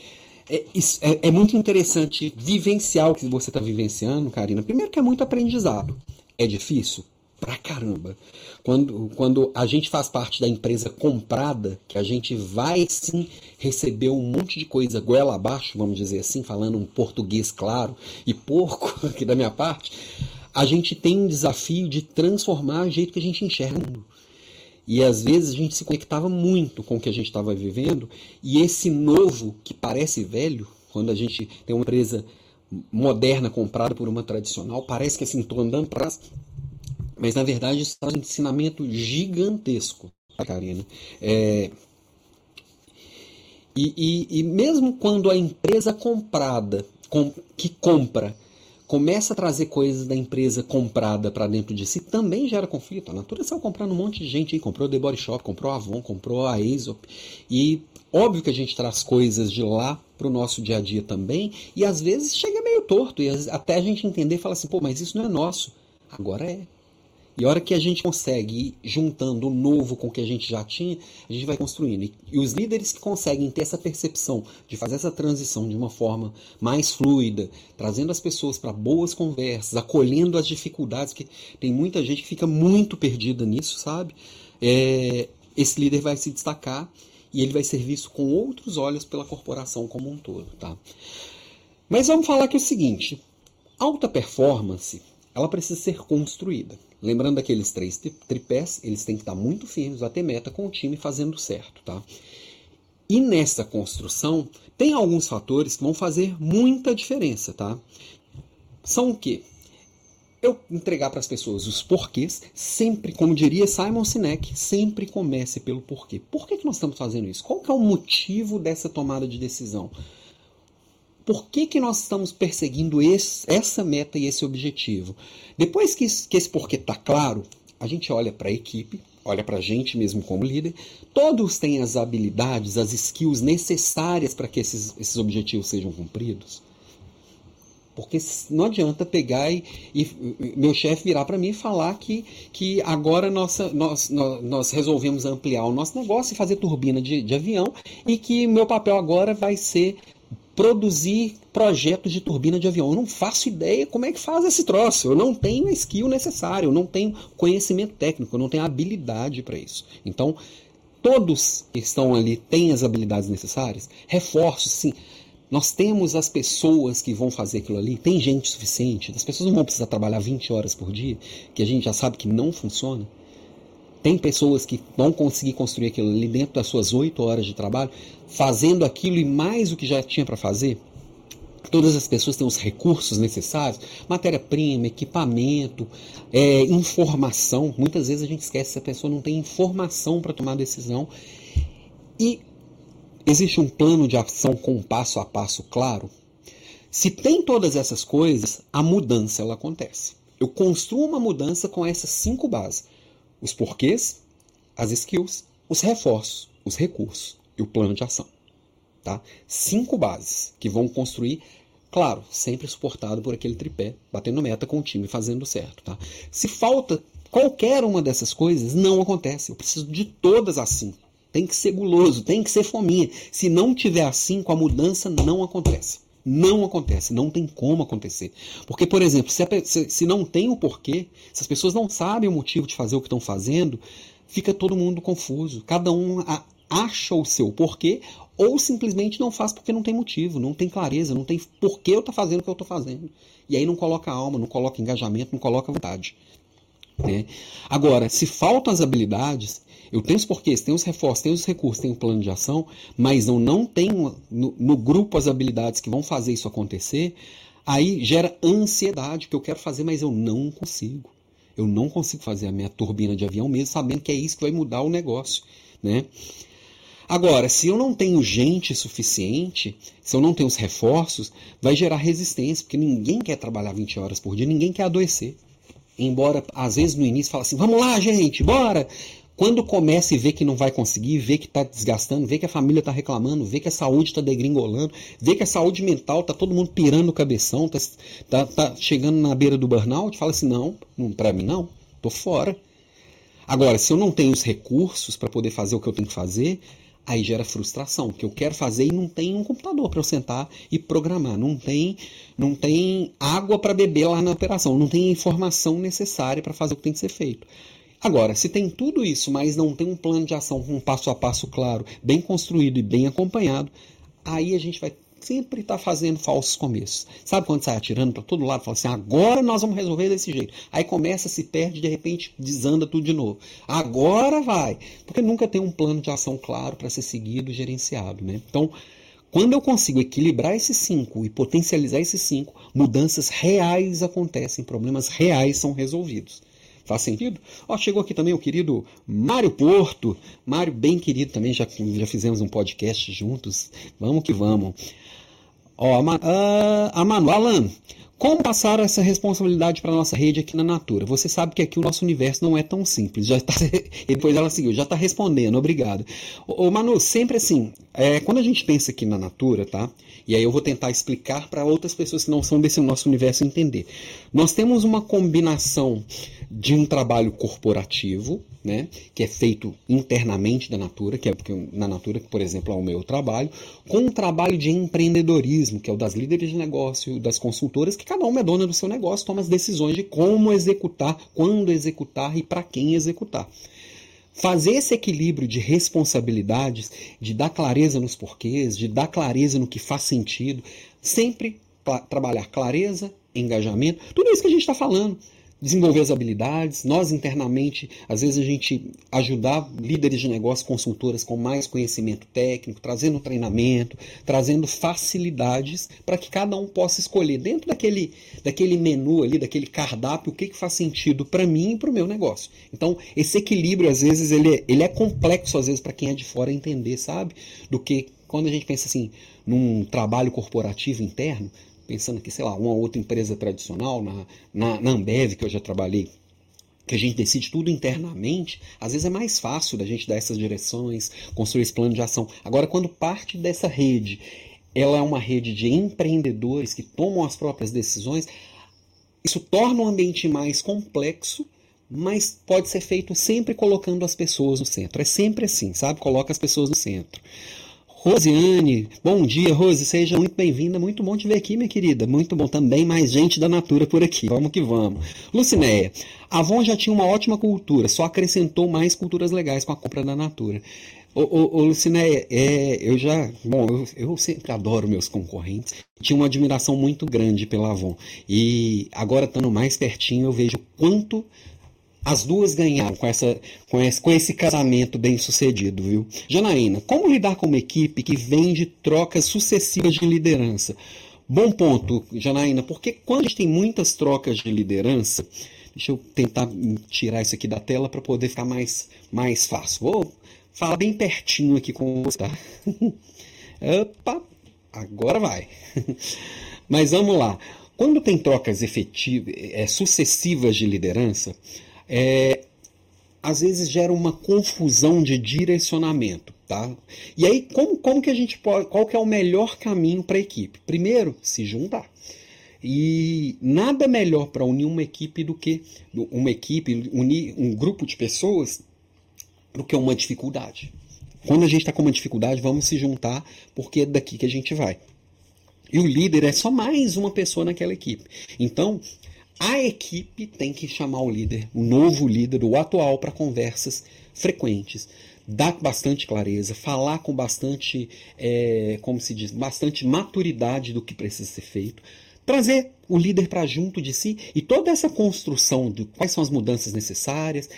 É, é, é muito interessante vivenciar o que você está vivenciando, Karina. Primeiro que é muito aprendizado. É difícil? Pra caramba. Quando, quando a gente faz parte da empresa comprada, que a gente vai sim receber um monte de coisa goela abaixo, vamos dizer assim, falando um português claro e porco aqui da minha parte, a gente tem um desafio de transformar o jeito que a gente enxerga o mundo. E às vezes a gente se conectava muito com o que a gente estava vivendo, e esse novo, que parece velho, quando a gente tem uma empresa moderna comprada por uma tradicional, parece que assim, estou andando para mas na verdade isso traz um ensinamento gigantesco, Karina. É, e, e, e, mesmo quando a empresa comprada, com, que compra, começa a trazer coisas da empresa comprada para dentro de si, também gera conflito. A Natura saiu comprando um monte de gente aí, comprou The Body Shop, comprou a Avon, comprou a Aesop. E óbvio que a gente traz coisas de lá para o nosso dia a dia também, e às vezes chega meio torto, e até a gente entender e falar assim, pô, mas isso não é nosso. Agora é. E a hora que a gente consegue ir juntando o novo com o que a gente já tinha, a gente vai construindo. E os líderes que conseguem ter essa percepção de fazer essa transição de uma forma mais fluida, trazendo as pessoas para boas conversas, acolhendo as dificuldades, que tem muita gente que fica muito perdida nisso, sabe? É, esse líder vai se destacar e ele vai ser visto com outros olhos pela corporação como um todo, tá? Mas vamos falar aqui o seguinte: alta performance ela precisa ser construída. Lembrando daqueles três tripés, eles têm que estar muito firmes, até meta com o time fazendo certo, tá? E nessa construção, tem alguns fatores que vão fazer muita diferença, tá? São o quê? Eu entregar para as pessoas os porquês, sempre, como diria Simon Sinek, sempre comece pelo porquê. Por que, que nós estamos fazendo isso? Qual que é o motivo dessa tomada de decisão? Por que, que nós estamos perseguindo esse, essa meta e esse objetivo? Depois que, que esse porquê está claro, a gente olha para a equipe, olha para a gente mesmo como líder, todos têm as habilidades, as skills necessárias para que esses, esses objetivos sejam cumpridos. Porque não adianta pegar e, e meu chefe virar para mim e falar que, que agora nossa, nós, nós, nós, resolvemos ampliar o nosso negócio e fazer turbina de, de avião e que meu papel agora vai ser produzir projetos de turbina de avião. Eu não faço ideia como é que faz esse troço. Eu não tenho a skill necessária, eu não tenho conhecimento técnico, eu não tenho habilidade para isso. Então, todos que estão ali têm as habilidades necessárias. Reforço, sim. Nós temos as pessoas que vão fazer aquilo ali, tem gente suficiente. As pessoas não vão precisar trabalhar 20 horas por dia, que a gente já sabe que não funciona. Tem pessoas que vão conseguir construir aquilo ali dentro das suas oito horas de trabalho, fazendo aquilo e mais o que já tinha para fazer. Todas as pessoas têm os recursos necessários, matéria-prima, equipamento, é, informação. Muitas vezes a gente esquece que a pessoa não tem informação para tomar decisão. E existe um plano de ação com um passo a passo claro. Se tem todas essas coisas, a mudança ela acontece. Eu construo uma mudança com essas cinco bases os porquês, as skills, os reforços, os recursos e o plano de ação. Tá? Cinco bases que vão construir, claro, sempre suportado por aquele tripé, batendo meta com o time, fazendo certo. Tá? Se falta qualquer uma dessas coisas, não acontece. Eu preciso de todas as cinco. Tem que ser guloso, tem que ser fominha. Se não tiver as cinco, a mudança não acontece. Não acontece, não tem como acontecer. Porque, por exemplo, se, a, se, se não tem o porquê, se as pessoas não sabem o motivo de fazer o que estão fazendo, fica todo mundo confuso. Cada um a, acha o seu porquê ou simplesmente não faz porque não tem motivo, não tem clareza, não tem porquê eu estou fazendo o que eu estou fazendo. E aí não coloca alma, não coloca engajamento, não coloca vontade. Né? Agora, se faltam as habilidades, eu tenho os porquês, tenho os reforços, tenho os recursos, tenho o plano de ação, mas eu não tenho no, no grupo as habilidades que vão fazer isso acontecer, aí gera ansiedade, que eu quero fazer, mas eu não consigo. Eu não consigo fazer a minha turbina de avião mesmo sabendo que é isso que vai mudar o negócio. Né? Agora, se eu não tenho gente suficiente, se eu não tenho os reforços, vai gerar resistência, porque ninguém quer trabalhar 20 horas por dia, ninguém quer adoecer. Embora, às vezes, no início, fala assim, vamos lá, gente, bora! Quando começa e vê que não vai conseguir, vê que está desgastando, vê que a família está reclamando, vê que a saúde está degringolando, vê que a saúde mental está todo mundo pirando o cabeção, está tá, tá chegando na beira do burnout, fala assim, não, não para mim não, tô fora. Agora, se eu não tenho os recursos para poder fazer o que eu tenho que fazer, Aí gera frustração, que eu quero fazer e não tem um computador para eu sentar e programar, não tem, não tem água para beber lá na operação, não tem informação necessária para fazer o que tem que ser feito. Agora, se tem tudo isso, mas não tem um plano de ação com um passo a passo claro, bem construído e bem acompanhado, aí a gente vai sempre está fazendo falsos começos. Sabe quando sai atirando para todo lado, fala assim, agora nós vamos resolver desse jeito. Aí começa, se perde, de repente desanda tudo de novo. Agora vai. Porque nunca tem um plano de ação claro para ser seguido e gerenciado. Né? Então, quando eu consigo equilibrar esses cinco e potencializar esses cinco, mudanças reais acontecem, problemas reais são resolvidos. Faz sentido? Ó, chegou aqui também o querido Mário Porto. Mário, bem querido também, já, já fizemos um podcast juntos. Vamos que vamos. Ó, a, a Manu, Alan, como passar essa responsabilidade para a nossa rede aqui na Natura? Você sabe que aqui o nosso universo não é tão simples. Já tá, depois ela seguiu, já está respondendo, obrigado. Ô, Manu, sempre assim, é, quando a gente pensa aqui na Natura, tá? E aí eu vou tentar explicar para outras pessoas que não são desse nosso universo entender. Nós temos uma combinação de um trabalho corporativo, né, que é feito internamente da Natura, que é na Natura, por exemplo, é o meu trabalho, com um trabalho de empreendedorismo, que é o das líderes de negócio, das consultoras, que cada uma é dona do seu negócio, toma as decisões de como executar, quando executar e para quem executar. Fazer esse equilíbrio de responsabilidades, de dar clareza nos porquês, de dar clareza no que faz sentido, sempre trabalhar clareza, engajamento, tudo isso que a gente está falando desenvolver as habilidades, nós internamente, às vezes a gente ajudar líderes de negócio, consultoras com mais conhecimento técnico, trazendo treinamento, trazendo facilidades para que cada um possa escolher dentro daquele, daquele menu ali, daquele cardápio, o que, que faz sentido para mim e para o meu negócio. Então, esse equilíbrio, às vezes, ele é, ele é complexo, às vezes, para quem é de fora entender, sabe? Do que quando a gente pensa assim, num trabalho corporativo interno, pensando que, sei lá, uma outra empresa tradicional, na, na, na Ambev, que eu já trabalhei, que a gente decide tudo internamente, às vezes é mais fácil da gente dar essas direções, construir esse plano de ação. Agora, quando parte dessa rede, ela é uma rede de empreendedores que tomam as próprias decisões, isso torna o ambiente mais complexo, mas pode ser feito sempre colocando as pessoas no centro. É sempre assim, sabe? Coloca as pessoas no centro. Rosiane, bom dia, Rose, seja muito bem-vinda. Muito bom te ver aqui, minha querida. Muito bom também, mais gente da Natura por aqui. Vamos que vamos. Lucinéia, a Avon já tinha uma ótima cultura, só acrescentou mais culturas legais com a compra da Natura. Ô, ô, ô Lucinéia, é, eu já. Bom, eu, eu, sempre adoro meus concorrentes. Tinha uma admiração muito grande pela Avon. E agora, estando mais pertinho, eu vejo quanto as duas ganharam com, essa, com, esse, com esse casamento bem sucedido, viu? Janaína, como lidar com uma equipe que vem de trocas sucessivas de liderança? Bom ponto, Janaína, porque quando a gente tem muitas trocas de liderança, deixa eu tentar tirar isso aqui da tela para poder ficar mais, mais fácil. Vou falar bem pertinho aqui com você, tá? Opa, agora vai. Mas vamos lá. Quando tem trocas efetivas, é, sucessivas de liderança, é, às vezes gera uma confusão de direcionamento. Tá? E aí, como, como que a gente pode. Qual que é o melhor caminho para a equipe? Primeiro, se juntar. E nada melhor para unir uma equipe do que uma equipe, unir um grupo de pessoas do que uma dificuldade. Quando a gente está com uma dificuldade, vamos se juntar, porque é daqui que a gente vai. E o líder é só mais uma pessoa naquela equipe. Então, a equipe tem que chamar o líder, o novo líder, o atual, para conversas frequentes, dar bastante clareza, falar com bastante, é, como se diz, bastante maturidade do que precisa ser feito, trazer o líder para junto de si e toda essa construção de quais são as mudanças necessárias,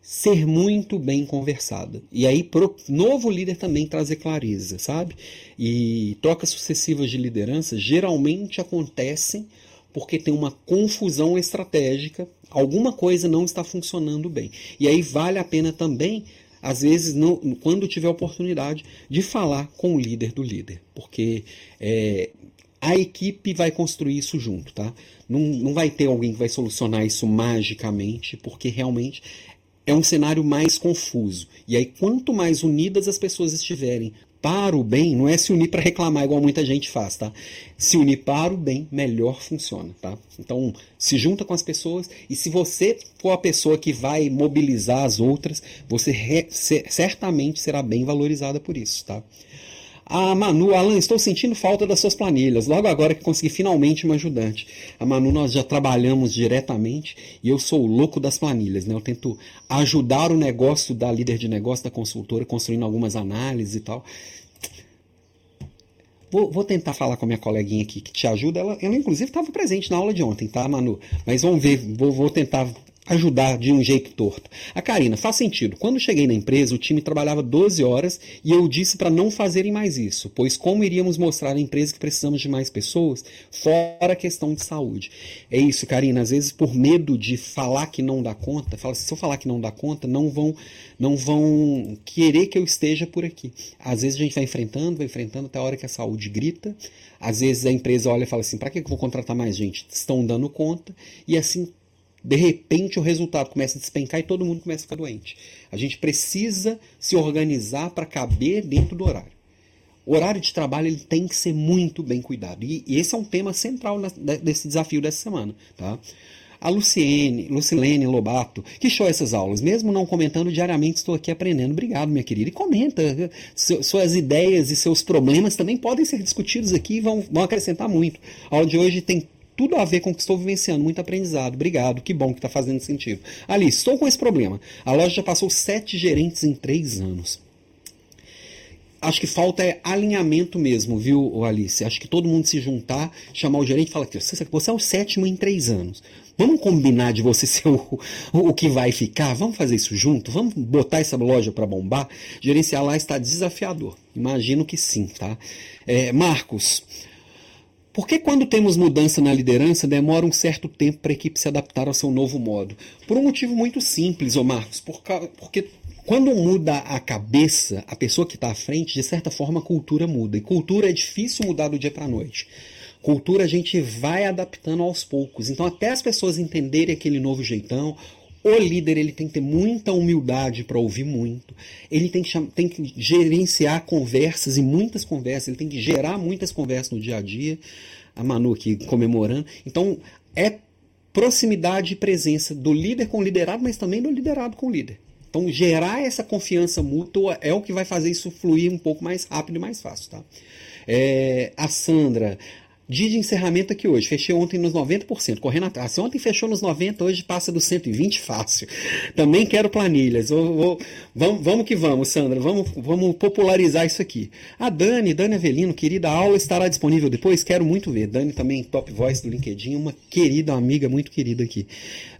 ser muito bem conversada. E aí, pro novo líder também trazer clareza, sabe? E trocas sucessivas de liderança geralmente acontecem porque tem uma confusão estratégica, alguma coisa não está funcionando bem. E aí vale a pena também, às vezes, não, quando tiver oportunidade, de falar com o líder do líder, porque é, a equipe vai construir isso junto, tá? Não, não vai ter alguém que vai solucionar isso magicamente, porque realmente é um cenário mais confuso. E aí, quanto mais unidas as pessoas estiverem para o bem não é se unir para reclamar igual muita gente faz, tá? Se unir para o bem, melhor funciona, tá? Então, se junta com as pessoas e se você for a pessoa que vai mobilizar as outras, você re, certamente será bem valorizada por isso, tá? A Manu, Alan, estou sentindo falta das suas planilhas. Logo agora que consegui finalmente uma ajudante. A Manu, nós já trabalhamos diretamente e eu sou o louco das planilhas. Né? Eu tento ajudar o negócio da líder de negócio, da consultora, construindo algumas análises e tal. Vou, vou, tentar falar com a minha coleguinha aqui que te ajuda. Ela, ela inclusive, estava presente na aula de ontem, tá, Manu? Mas vamos ver, vou, vou tentar ajudar de um jeito torto. A Karina, faz sentido. Quando cheguei na empresa, o time trabalhava 12 horas e eu disse para não fazerem mais isso, pois como iríamos mostrar à empresa que precisamos de mais pessoas, fora a questão de saúde. É isso, Karina, às vezes por medo de falar que não dá conta, fala se eu falar que não dá conta, não vão não vão querer que eu esteja por aqui. Às vezes a gente vai enfrentando, vai enfrentando até a hora que a saúde grita. Às vezes a empresa olha e fala assim: "Para que eu vou contratar mais gente? Estão dando conta". E assim de repente o resultado começa a despencar e todo mundo começa a ficar doente. A gente precisa se organizar para caber dentro do horário. O horário de trabalho ele tem que ser muito bem cuidado. E, esse é um tema central desse desafio dessa semana. Tá? A Luciene, Lucilene Lobato, que show essas aulas. Mesmo não comentando diariamente, estou aqui aprendendo. Obrigado, minha querida. E comenta. Suas ideias e seus problemas também podem ser discutidos aqui e vão, vão acrescentar muito. A aula de hoje tem tudo a ver com o que estou vivenciando. Muito aprendizado. Obrigado. Que bom que está fazendo sentido. Alice, estou com esse problema. A loja já passou sete gerentes em três anos. Acho que falta é alinhamento mesmo, viu, Alice? Acho que todo mundo se juntar, chamar o gerente e falar que você é o sétimo em três anos. Vamos combinar de você ser o, o que vai ficar? Vamos fazer isso junto? Vamos botar essa loja para bombar? Gerenciar lá está desafiador. Imagino que sim, tá? É, Marcos, por que quando temos mudança na liderança demora um certo tempo para a equipe se adaptar ao seu novo modo? Por um motivo muito simples, ô Marcos, porque quando muda a cabeça, a pessoa que está à frente, de certa forma a cultura muda. E cultura é difícil mudar do dia para a noite. Cultura a gente vai adaptando aos poucos. Então, até as pessoas entenderem aquele novo jeitão, o líder ele tem que ter muita humildade para ouvir muito. Ele tem que, tem que gerenciar conversas e muitas conversas. Ele tem que gerar muitas conversas no dia a dia. A Manu aqui comemorando. Então, é proximidade e presença do líder com o liderado, mas também do liderado com o líder. Então, gerar essa confiança mútua é o que vai fazer isso fluir um pouco mais rápido e mais fácil. Tá? É, a Sandra, Dia de encerramento aqui hoje. Fechei ontem nos 90%, correndo atrás. Ontem fechou nos 90%, hoje passa dos 120% fácil. Também quero planilhas. Vou, vou, vamos, vamos que vamos, Sandra. Vamos, vamos popularizar isso aqui. A Dani, Dani Avelino, querida, a aula estará disponível depois? Quero muito ver. Dani também, top voice do LinkedIn, uma querida, uma amiga muito querida aqui.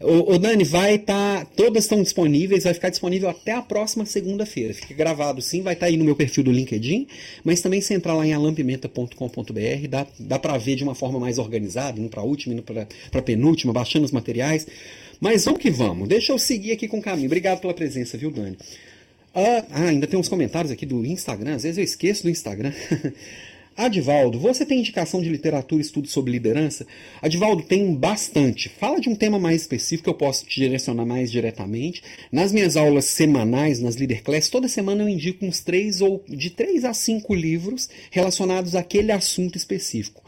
O, o Dani, vai estar. Tá, todas estão disponíveis, vai ficar disponível até a próxima segunda-feira. Fica gravado sim, vai estar tá aí no meu perfil do LinkedIn, mas também se entrar lá em alampimenta.com.br, dá, dá para ver de uma forma mais organizada, indo para a última, indo para a penúltima, baixando os materiais. Mas vamos que vamos. Deixa eu seguir aqui com o caminho. Obrigado pela presença, viu, Dani? Ah, ah ainda tem uns comentários aqui do Instagram. Às vezes eu esqueço do Instagram. Adivaldo, você tem indicação de literatura e estudo sobre liderança? Adivaldo, tem bastante. Fala de um tema mais específico que eu posso te direcionar mais diretamente. Nas minhas aulas semanais, nas Leader Class, toda semana eu indico uns três ou de três a cinco livros relacionados àquele assunto específico.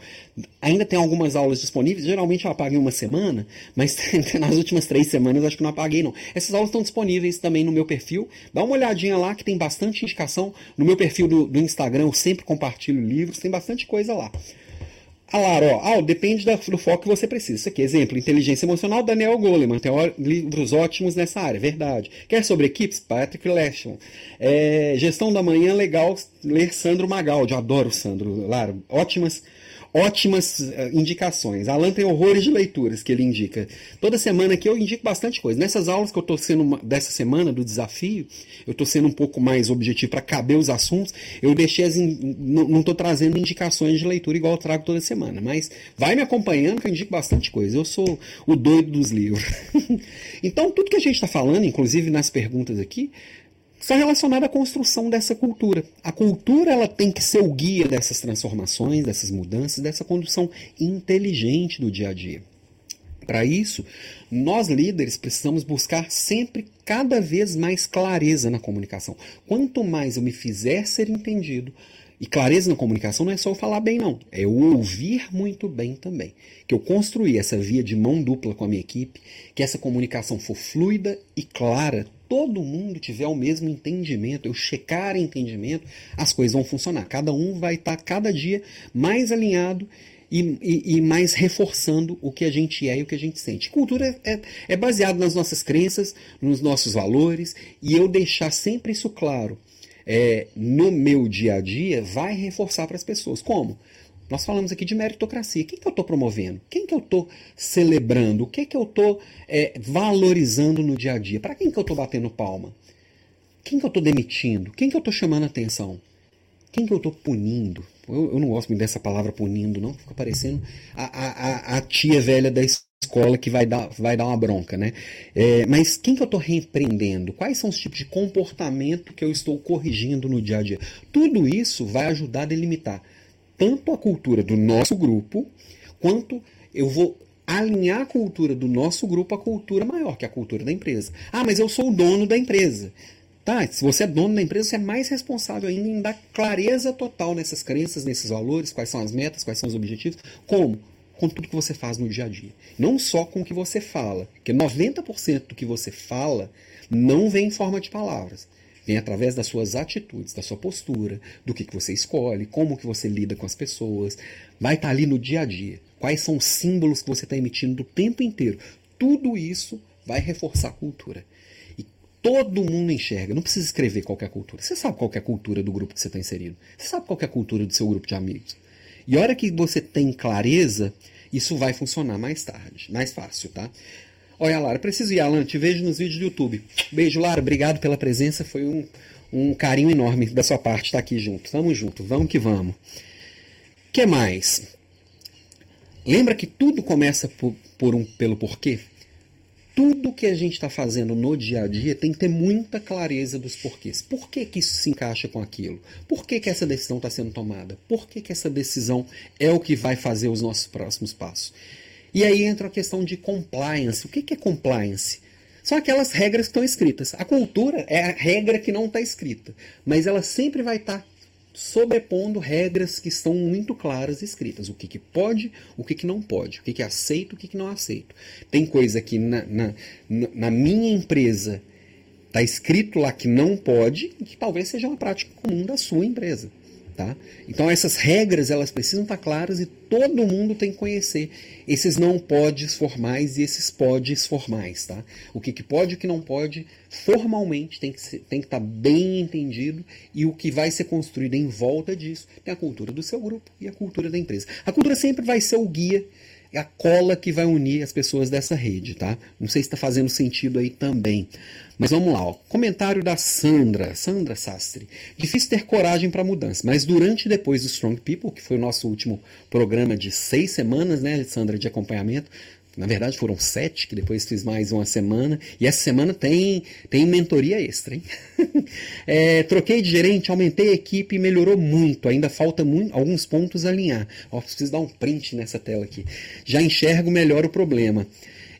Ainda tem algumas aulas disponíveis, geralmente eu apago em uma semana, mas nas últimas três semanas acho que não apaguei não. Essas aulas estão disponíveis também no meu perfil. Dá uma olhadinha lá que tem bastante indicação. No meu perfil do, do Instagram eu sempre compartilho livros, tem bastante coisa lá. Ah, ó, ah, depende do foco que você precisa. Isso aqui, exemplo, inteligência emocional, Daniel Goleman, tem livros ótimos nessa área, verdade. Quer sobre equipes? Patrick Leshman. É, gestão da manhã, legal, ler Sandro Magaldi, adoro o Sandro, claro, ótimas ótimas uh, indicações. Alan tem horrores de leituras que ele indica. Toda semana aqui eu indico bastante coisa. Nessas aulas que eu estou sendo dessa semana do desafio, eu estou sendo um pouco mais objetivo para caber os assuntos. Eu deixei as in, não estou trazendo indicações de leitura igual eu trago toda semana, mas vai me acompanhando que eu indico bastante coisa. Eu sou o doido dos livros. então tudo que a gente está falando, inclusive nas perguntas aqui, está relacionada à construção dessa cultura. A cultura ela tem que ser o guia dessas transformações, dessas mudanças, dessa condução inteligente do dia a dia. Para isso, nós líderes precisamos buscar sempre cada vez mais clareza na comunicação. Quanto mais eu me fizer ser entendido, e clareza na comunicação não é só eu falar bem, não. É eu ouvir muito bem também. Que eu construir essa via de mão dupla com a minha equipe, que essa comunicação for fluida e clara, todo mundo tiver o mesmo entendimento, eu checar entendimento, as coisas vão funcionar. Cada um vai estar cada dia mais alinhado e, e, e, mais reforçando o que a gente é e o que a gente sente. Cultura é, é baseado nas nossas crenças, nos nossos valores, e eu deixar sempre isso claro é, no meu dia a dia vai reforçar para as pessoas. Como? Nós falamos aqui de meritocracia. Quem que eu estou promovendo? Quem que eu estou celebrando? O que que eu estou é, valorizando no dia a dia? Para quem que eu estou batendo palma? Quem que eu estou demitindo? Quem que eu estou chamando atenção? Quem que eu estou punindo? Eu, eu, não gosto dessa palavra punindo, não. Fica parecendo a, a, a tia velha da escola que vai dar, vai dar uma bronca, né? É, mas quem que eu estou repreendendo? Quais são os tipos de comportamento que eu estou corrigindo no dia a dia? Tudo isso vai ajudar a delimitar tanto a cultura do nosso grupo, quanto eu vou alinhar a cultura do nosso grupo à cultura maior, que é a cultura da empresa. Ah, mas eu sou o dono da empresa. Tá, se você é dono da empresa, você é mais responsável ainda em dar clareza total nessas crenças, nesses valores, quais são as metas, quais são os objetivos. Como? Com tudo que você faz no dia a dia. Não só com o que você fala. Porque 90% do que você fala não vem em forma de palavras. Vem através das suas atitudes, da sua postura, do que, que você escolhe, como que você lida com as pessoas. Vai estar ali no dia a dia. Quais são os símbolos que você está emitindo o tempo inteiro. Tudo isso vai reforçar a cultura todo mundo enxerga. Não precisa escrever qualquer cultura. Você sabe qual é a cultura do grupo que você está inserido. Você sabe qual é a cultura do seu grupo de amigos. E a hora que você tem clareza, isso vai funcionar mais tarde, mais fácil, tá? Olha, Lara, preciso ir, Alan. Te vejo nos vídeos do YouTube. Beijo, Lara. Obrigado pela presença. Foi um, um carinho enorme da sua parte estar aqui junto. Tamo junto. Vamos que vamos. que mais? Lembra que tudo começa por, por um, pelo porquê? tudo que a gente está fazendo no dia a dia tem que ter muita clareza dos porquês. Por que, que isso se encaixa com aquilo? Por que, que essa decisão está sendo tomada? Por que, que essa decisão é o que vai fazer os nossos próximos passos? E aí entra a questão de compliance. O que, que é compliance? São aquelas regras que estão escritas. A cultura é a regra que não está escrita, mas ela sempre vai estar tá sobrepondo regras que estão muito claras escritas. O que, que pode, o que, que não pode, o que, que aceito, o que, que não aceito. Tem coisa que na, na, na minha empresa está escrito lá que não pode que talvez seja uma prática comum da sua empresa. Tá? Então essas regras elas precisam estar claras e todo mundo tem que conhecer esses não podes formais e esses podes formais. Tá? O que, que pode e o que não pode formalmente tem que, ser, tem que estar bem entendido e o que vai ser construído em volta disso tem a cultura do seu grupo e a cultura da empresa. A cultura sempre vai ser o guia a cola que vai unir as pessoas dessa rede, tá? Não sei se está fazendo sentido aí também. Mas vamos lá, ó. comentário da Sandra, Sandra Sastre. Difícil ter coragem para mudança, mas durante e depois do Strong People, que foi o nosso último programa de seis semanas, né, Sandra, de acompanhamento, na verdade foram sete, que depois fiz mais uma semana. E essa semana tem, tem mentoria extra, hein? é, troquei de gerente, aumentei a equipe melhorou muito. Ainda falta muito, alguns pontos a alinhar. Ó, preciso dar um print nessa tela aqui. Já enxergo melhor o problema.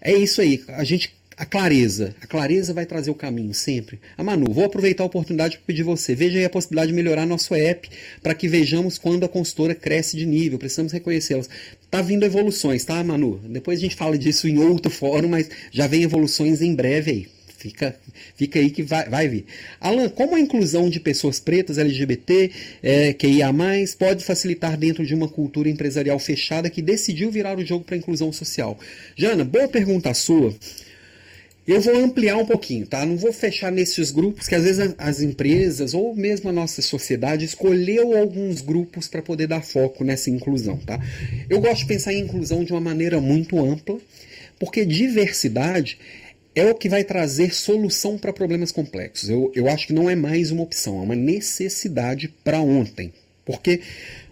É isso aí. A gente a clareza. A clareza vai trazer o caminho sempre. A ah, Manu, vou aproveitar a oportunidade para pedir você. Veja aí a possibilidade de melhorar nosso app para que vejamos quando a consultora cresce de nível. Precisamos reconhecê-las. Tá vindo evoluções, tá, Manu? Depois a gente fala disso em outro fórum, mas já vem evoluções em breve aí. Fica, fica aí que vai, vai vir. Alan, como a inclusão de pessoas pretas, LGBT, é, QIA, pode facilitar dentro de uma cultura empresarial fechada que decidiu virar o jogo para a inclusão social? Jana, boa pergunta sua. Eu vou ampliar um pouquinho, tá? Não vou fechar nesses grupos que às vezes as empresas ou mesmo a nossa sociedade escolheu alguns grupos para poder dar foco nessa inclusão, tá? Eu gosto de pensar em inclusão de uma maneira muito ampla, porque diversidade é o que vai trazer solução para problemas complexos. Eu, eu acho que não é mais uma opção, é uma necessidade para ontem. Porque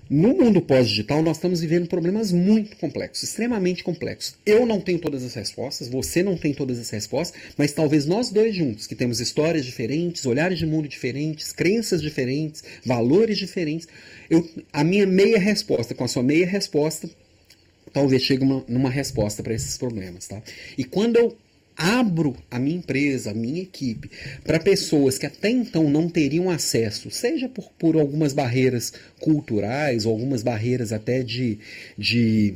no mundo pós-digital, nós estamos vivendo problemas muito complexos, extremamente complexos. Eu não tenho todas as respostas, você não tem todas as respostas, mas talvez nós dois juntos, que temos histórias diferentes, olhares de mundo diferentes, crenças diferentes, valores diferentes, eu, a minha meia resposta com a sua meia resposta talvez chegue uma, numa resposta para esses problemas, tá? E quando eu abro a minha empresa, a minha equipe, para pessoas que até então não teriam acesso, seja por, por algumas barreiras culturais ou algumas barreiras até de, de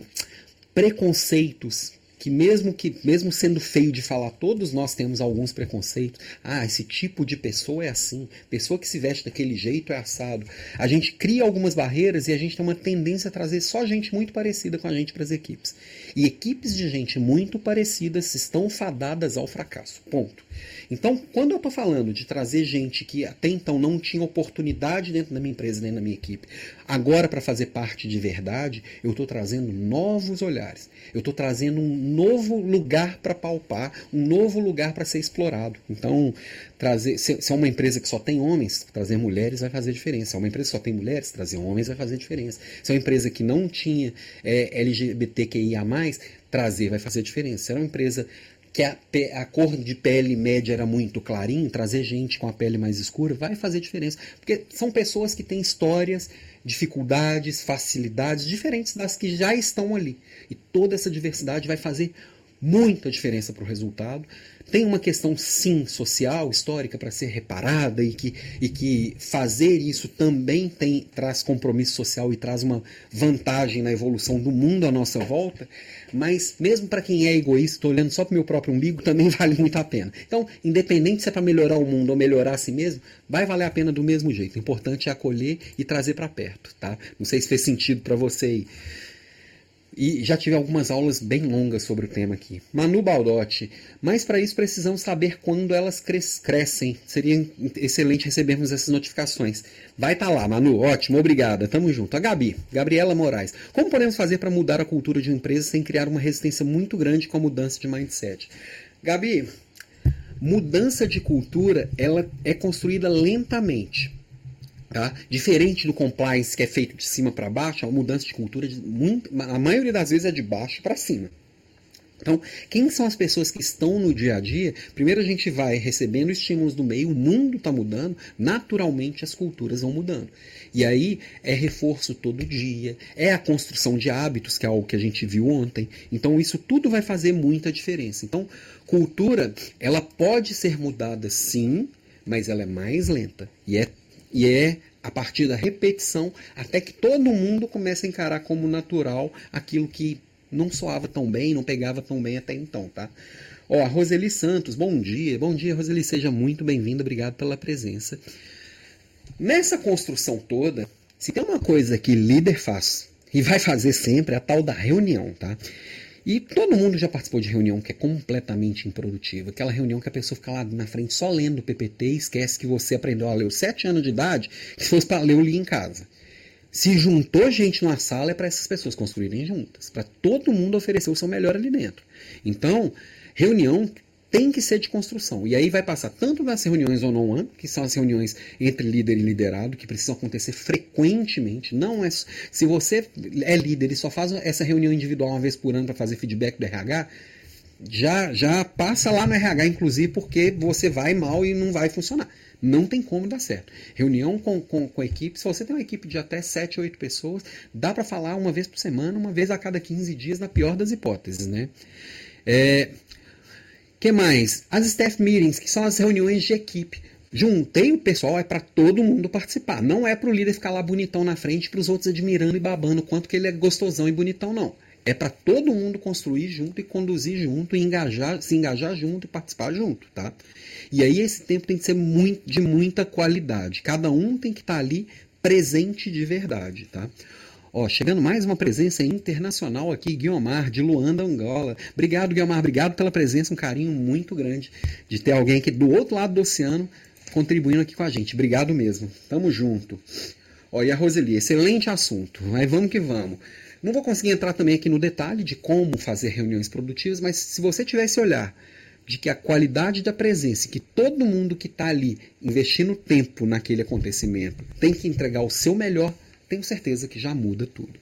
preconceitos que mesmo que mesmo sendo feio de falar, todos nós temos alguns preconceitos. Ah, esse tipo de pessoa é assim, pessoa que se veste daquele jeito é assado. A gente cria algumas barreiras e a gente tem uma tendência a trazer só gente muito parecida com a gente para as equipes. E equipes de gente muito parecidas estão fadadas ao fracasso. Ponto. Então, quando eu estou falando de trazer gente que até então não tinha oportunidade dentro da minha empresa, nem da minha equipe, agora para fazer parte de verdade, eu estou trazendo novos olhares. Eu estou trazendo um novo lugar para palpar, um novo lugar para ser explorado. Então, trazer, se, se é uma empresa que só tem homens, trazer mulheres vai fazer diferença. Se é uma empresa que só tem mulheres, trazer homens vai fazer diferença. Se é uma empresa que não tinha é, LGBTQIA+, trazer vai fazer diferença. Se é uma empresa que a, a, cor de pele média era muito clarinho, trazer gente com a pele mais escura vai fazer diferença. Porque são pessoas que têm histórias, dificuldades, facilidades diferentes das que já estão ali. E toda essa diversidade vai fazer muita diferença para o resultado. Tem uma questão, sim, social, histórica para ser reparada e que, e que fazer isso também tem, traz compromisso social e traz uma vantagem na evolução do mundo à nossa volta. Mas, mesmo para quem é egoísta, olhando só para o meu próprio umbigo, também vale muito a pena. Então, independente se é para melhorar o mundo ou melhorar a si mesmo, vai valer a pena do mesmo jeito. O importante é acolher e trazer para perto. Tá? Não sei se fez sentido para você aí. E já tive algumas aulas bem longas sobre o tema aqui. Manu Baldotti, mas para isso precisamos saber quando elas cres crescem. Seria excelente recebermos essas notificações. Vai estar tá lá, Manu. Ótimo, obrigada. Tamo junto. A Gabi, Gabriela Moraes. Como podemos fazer para mudar a cultura de uma empresa sem criar uma resistência muito grande com a mudança de mindset? Gabi, mudança de cultura ela é construída lentamente. Tá? Diferente do compliance que é feito de cima para baixo, é uma mudança de cultura, de muito, a maioria das vezes é de baixo para cima. Então, quem são as pessoas que estão no dia a dia? Primeiro a gente vai recebendo estímulos do meio, o mundo está mudando, naturalmente as culturas vão mudando. E aí é reforço todo dia, é a construção de hábitos, que é algo que a gente viu ontem. Então, isso tudo vai fazer muita diferença. Então, cultura, ela pode ser mudada sim, mas ela é mais lenta. E é e é a partir da repetição até que todo mundo comece a encarar como natural aquilo que não soava tão bem, não pegava tão bem até então, tá? Ó, Roseli Santos, bom dia. Bom dia, Roseli, seja muito bem-vinda, obrigado pela presença. Nessa construção toda, se tem uma coisa que líder faz e vai fazer sempre, é a tal da reunião, tá? E todo mundo já participou de reunião que é completamente improdutiva. Aquela reunião que a pessoa fica lá na frente só lendo o PPT e esquece que você aprendeu a ler aos 7 anos de idade, que se fosse para ler, eu li em casa. Se juntou gente numa sala, é para essas pessoas construírem juntas, para todo mundo oferecer o seu melhor ali dentro. Então, reunião tem que ser de construção. E aí vai passar tanto das reuniões one-on-one, que são as reuniões entre líder e liderado, que precisam acontecer frequentemente. Não é se você é líder e só faz essa reunião individual uma vez por ano para fazer feedback do RH, já já passa lá no RH, inclusive, porque você vai mal e não vai funcionar. Não tem como dar certo. Reunião com, com, com a equipe, se você tem uma equipe de até 7, 8 pessoas, dá para falar uma vez por semana, uma vez a cada 15 dias, na pior das hipóteses, né? É, que mais? As staff meetings, que são as reuniões de equipe. Juntei o pessoal, é para todo mundo participar. Não é para o líder ficar lá bonitão na frente, para os outros admirando e babando quanto que ele é gostosão e bonitão, não. É para todo mundo construir junto e conduzir junto, e engajar, se engajar junto e participar junto, tá? E aí esse tempo tem que ser muito, de muita qualidade. Cada um tem que estar tá ali presente de verdade, tá? Ó, chegando mais uma presença internacional aqui, Guiomar, de Luanda, Angola. Obrigado, Guiomar, obrigado pela presença, um carinho muito grande de ter alguém aqui do outro lado do oceano contribuindo aqui com a gente. Obrigado mesmo. Tamo junto. Ó, e a Roseli, excelente assunto. Mas vamos que vamos. Não vou conseguir entrar também aqui no detalhe de como fazer reuniões produtivas, mas se você tivesse olhar de que a qualidade da presença, que todo mundo que está ali investindo tempo naquele acontecimento tem que entregar o seu melhor tenho certeza que já muda tudo.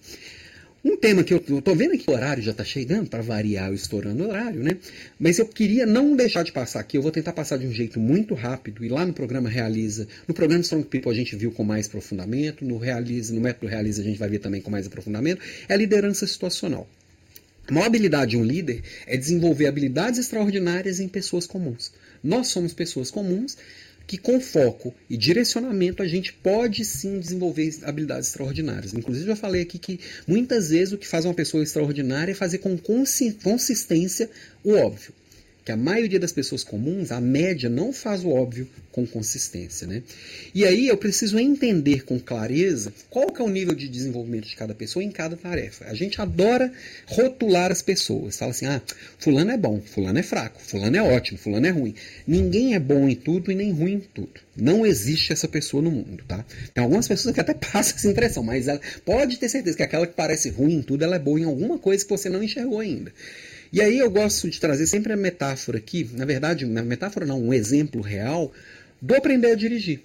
Um tema que eu estou vendo aqui, o horário já está chegando, para variar o estourando o horário, né? Mas eu queria não deixar de passar aqui, eu vou tentar passar de um jeito muito rápido, e lá no programa Realiza, no programa Strong People a gente viu com mais aprofundamento, no Realiza, no método Realiza a gente vai ver também com mais aprofundamento, é a liderança situacional. A maior habilidade de um líder é desenvolver habilidades extraordinárias em pessoas comuns. Nós somos pessoas comuns que com foco e direcionamento a gente pode sim desenvolver habilidades extraordinárias. Inclusive, eu falei aqui que muitas vezes o que faz uma pessoa extraordinária é fazer com consistência o óbvio que a maioria das pessoas comuns, a média, não faz o óbvio com consistência. Né? E aí eu preciso entender com clareza qual que é o nível de desenvolvimento de cada pessoa em cada tarefa. A gente adora rotular as pessoas. Fala assim, ah, fulano é bom, fulano é fraco, fulano é ótimo, fulano é ruim. Ninguém é bom em tudo e nem ruim em tudo. Não existe essa pessoa no mundo, tá? Tem algumas pessoas que até passam essa impressão, mas ela pode ter certeza que aquela que parece ruim em tudo, ela é boa em alguma coisa que você não enxergou ainda. E aí eu gosto de trazer sempre a metáfora aqui, na verdade, na metáfora não, um exemplo real do aprender a dirigir.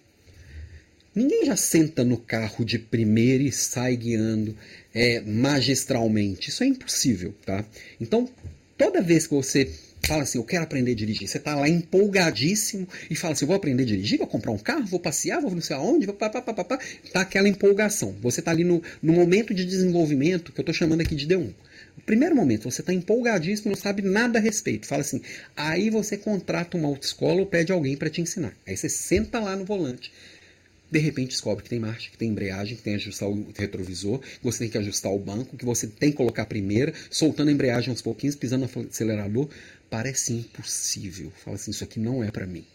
Ninguém já senta no carro de primeira e sai guiando é, magistralmente. Isso é impossível, tá? Então, toda vez que você fala assim, eu quero aprender a dirigir, você está lá empolgadíssimo e fala assim, vou aprender a dirigir, vou comprar um carro, vou passear, vou não sei aonde, vou papapá, tá aquela empolgação. Você está ali no, no momento de desenvolvimento que eu estou chamando aqui de D1. Primeiro momento, você está empolgadíssimo, não sabe nada a respeito. Fala assim, aí você contrata uma autoescola ou pede alguém para te ensinar. Aí você senta lá no volante. De repente descobre que tem marcha, que tem embreagem, que tem que ajustar o retrovisor, que você tem que ajustar o banco, que você tem que colocar a primeira, soltando a embreagem aos pouquinhos, pisando no acelerador. Parece impossível. Fala assim, isso aqui não é para mim.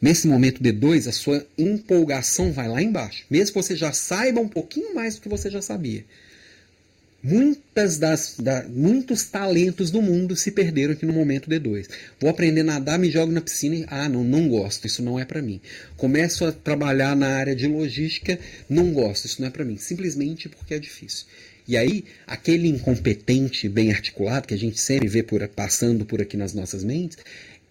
Nesse momento D2, a sua empolgação vai lá embaixo. Mesmo que você já saiba um pouquinho mais do que você já sabia. Muitas das, da, muitos talentos do mundo se perderam aqui no momento D2. Vou aprender a nadar, me jogo na piscina e, ah, não, não gosto, isso não é para mim. Começo a trabalhar na área de logística, não gosto, isso não é para mim. Simplesmente porque é difícil. E aí, aquele incompetente bem articulado, que a gente sempre vê por, passando por aqui nas nossas mentes,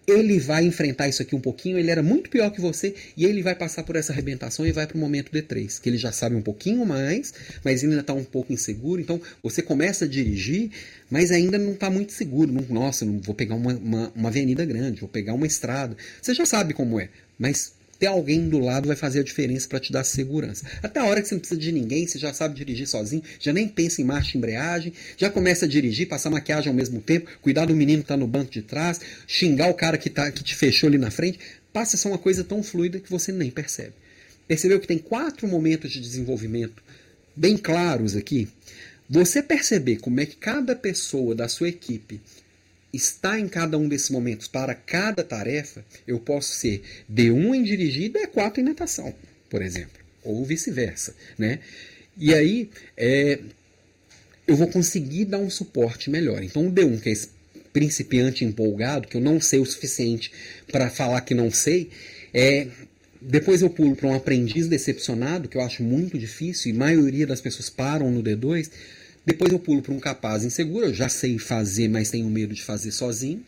ele vai enfrentar isso aqui um pouquinho, ele era muito pior que você, e ele vai passar por essa arrebentação e vai para o momento D3, que ele já sabe um pouquinho mais, mas ainda está um pouco inseguro. Então você começa a dirigir, mas ainda não está muito seguro. Não, nossa, não vou pegar uma, uma, uma avenida grande, vou pegar uma estrada. Você já sabe como é, mas ter alguém do lado vai fazer a diferença para te dar segurança. Até a hora que você não precisa de ninguém, você já sabe dirigir sozinho, já nem pensa em marcha e embreagem, já começa a dirigir, passar maquiagem ao mesmo tempo, cuidar do menino que está no banco de trás, xingar o cara que, tá, que te fechou ali na frente, passa a ser uma coisa tão fluida que você nem percebe. Percebeu que tem quatro momentos de desenvolvimento bem claros aqui? Você perceber como é que cada pessoa da sua equipe está em cada um desses momentos para cada tarefa, eu posso ser D1 em dirigir e D4 em natação, por exemplo, ou vice-versa, né? E aí é, eu vou conseguir dar um suporte melhor. Então o D1, que é esse principiante empolgado, que eu não sei o suficiente para falar que não sei, é, depois eu pulo para um aprendiz decepcionado, que eu acho muito difícil, e a maioria das pessoas param no D2, depois eu pulo para um capaz inseguro, eu já sei fazer, mas tenho medo de fazer sozinho,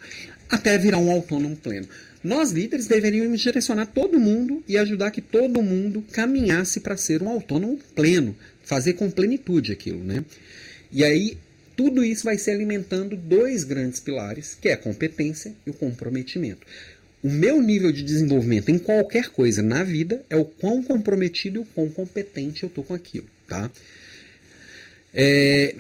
até virar um autônomo pleno. Nós líderes deveríamos direcionar todo mundo e ajudar que todo mundo caminhasse para ser um autônomo pleno, fazer com plenitude aquilo, né? E aí tudo isso vai se alimentando dois grandes pilares, que é a competência e o comprometimento. O meu nível de desenvolvimento em qualquer coisa na vida é o quão comprometido e o quão competente eu tô com aquilo, tá? É,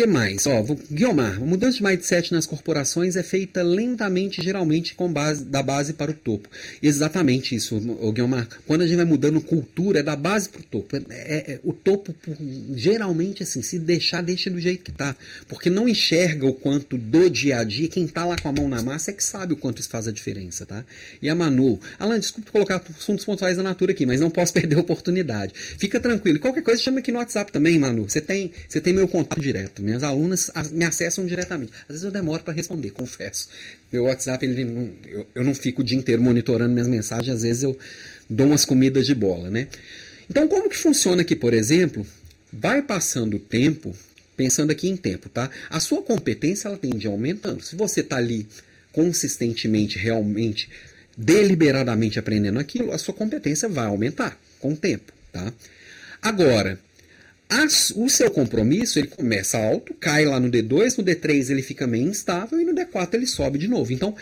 que mais? Ó, Guilmar, a mudança de mindset nas corporações é feita lentamente, geralmente com base, da base para o topo. Exatamente isso, Guilmar. Quando a gente vai mudando cultura, é da base para o topo. É, é, é, o topo, geralmente, assim, se deixar, deixa do jeito que está. Porque não enxerga o quanto do dia a dia, quem está lá com a mão na massa é que sabe o quanto isso faz a diferença, tá? E a Manu, Alan, desculpe colocar assuntos pontuais da natura aqui, mas não posso perder a oportunidade. Fica tranquilo. Qualquer coisa, chama aqui no WhatsApp também, Manu. Você tem, você tem meu contato direto. Minhas alunas me acessam diretamente. Às vezes eu demoro para responder, confesso. Meu WhatsApp, ele eu, eu não fico o dia inteiro monitorando minhas mensagens, às vezes eu dou umas comidas de bola, né? Então, como que funciona aqui, por exemplo? Vai passando o tempo, pensando aqui em tempo, tá? A sua competência, ela tende aumentando. Se você está ali consistentemente, realmente, deliberadamente aprendendo aquilo, a sua competência vai aumentar com o tempo, tá? Agora, as, o seu compromisso ele começa alto, cai lá no D2, no D3 ele fica meio instável e no D4 ele sobe de novo. Então,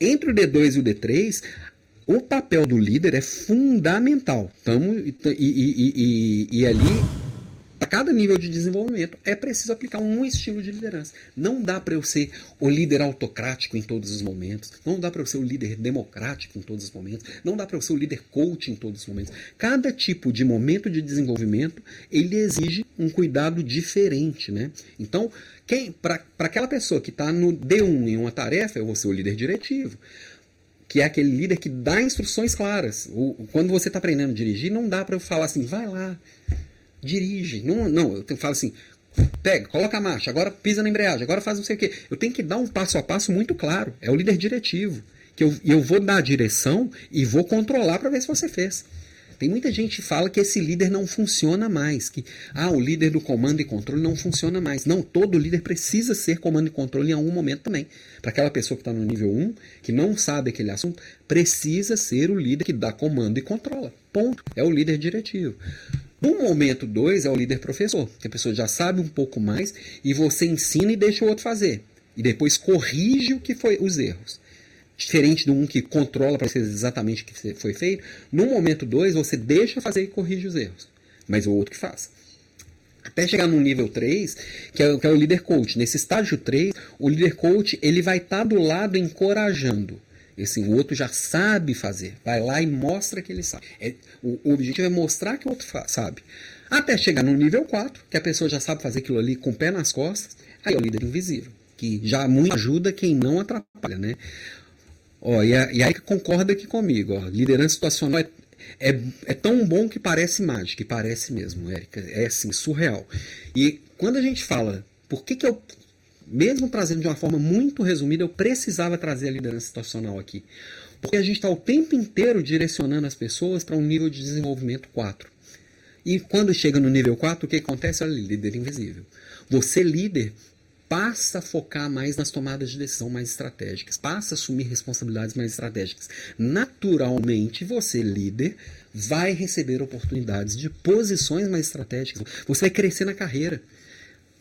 entre o D2 e o D3, o papel do líder é fundamental. Tamo, e, e, e, e ali cada nível de desenvolvimento é preciso aplicar um estilo de liderança. Não dá para eu ser o líder autocrático em todos os momentos, não dá para eu ser o líder democrático em todos os momentos, não dá para eu ser o líder coach em todos os momentos. Cada tipo de momento de desenvolvimento, ele exige um cuidado diferente, né? Então, para aquela pessoa que está no D1 em uma tarefa, eu vou ser o líder diretivo que é aquele líder que dá instruções claras. O, quando você está aprendendo a dirigir, não dá para eu falar assim, vai lá, dirige. Não, não eu falo assim, pega, coloca a marcha, agora pisa na embreagem, agora faz não sei o quê. Eu tenho que dar um passo a passo muito claro. É o líder diretivo. Que eu, eu vou dar a direção e vou controlar para ver se você fez. Tem muita gente que fala que esse líder não funciona mais, que ah, o líder do comando e controle não funciona mais. Não, todo líder precisa ser comando e controle em algum momento também. Para aquela pessoa que está no nível 1, que não sabe aquele assunto, precisa ser o líder que dá comando e controla. Ponto. É o líder diretivo. No momento 2 é o líder professor, que a pessoa já sabe um pouco mais e você ensina e deixa o outro fazer. E depois corrige o que foi os erros diferente do um que controla para ser exatamente o que foi feito. No momento 2, você deixa fazer e corrige os erros, mas o outro que faz. Até chegar no nível 3, que é, que é o líder coach. Nesse estágio 3, o líder coach ele vai estar tá do lado encorajando. Esse o outro já sabe fazer. Vai lá e mostra que ele sabe. É, o, o, objetivo é mostrar que o outro sabe. Até chegar no nível 4, que a pessoa já sabe fazer aquilo ali com o pé nas costas, aí é o líder invisível, que já muito ajuda quem não atrapalha, né? Ó, e, a, e aí concorda aqui comigo, ó, liderança situacional é, é, é, tão bom que parece mágica, que parece mesmo, Érica, é assim, surreal. E quando a gente fala, por que, que eu, mesmo trazendo de uma forma muito resumida, eu precisava trazer a liderança situacional aqui? Porque a gente está o tempo inteiro direcionando as pessoas para um nível de desenvolvimento 4. E quando chega no nível 4, o que acontece? Olha, líder invisível. Você, líder, passa a focar mais nas tomadas de decisão mais estratégicas, passa a assumir responsabilidades mais estratégicas. Naturalmente, você, líder, vai receber oportunidades de posições mais estratégicas. Você vai crescer na carreira.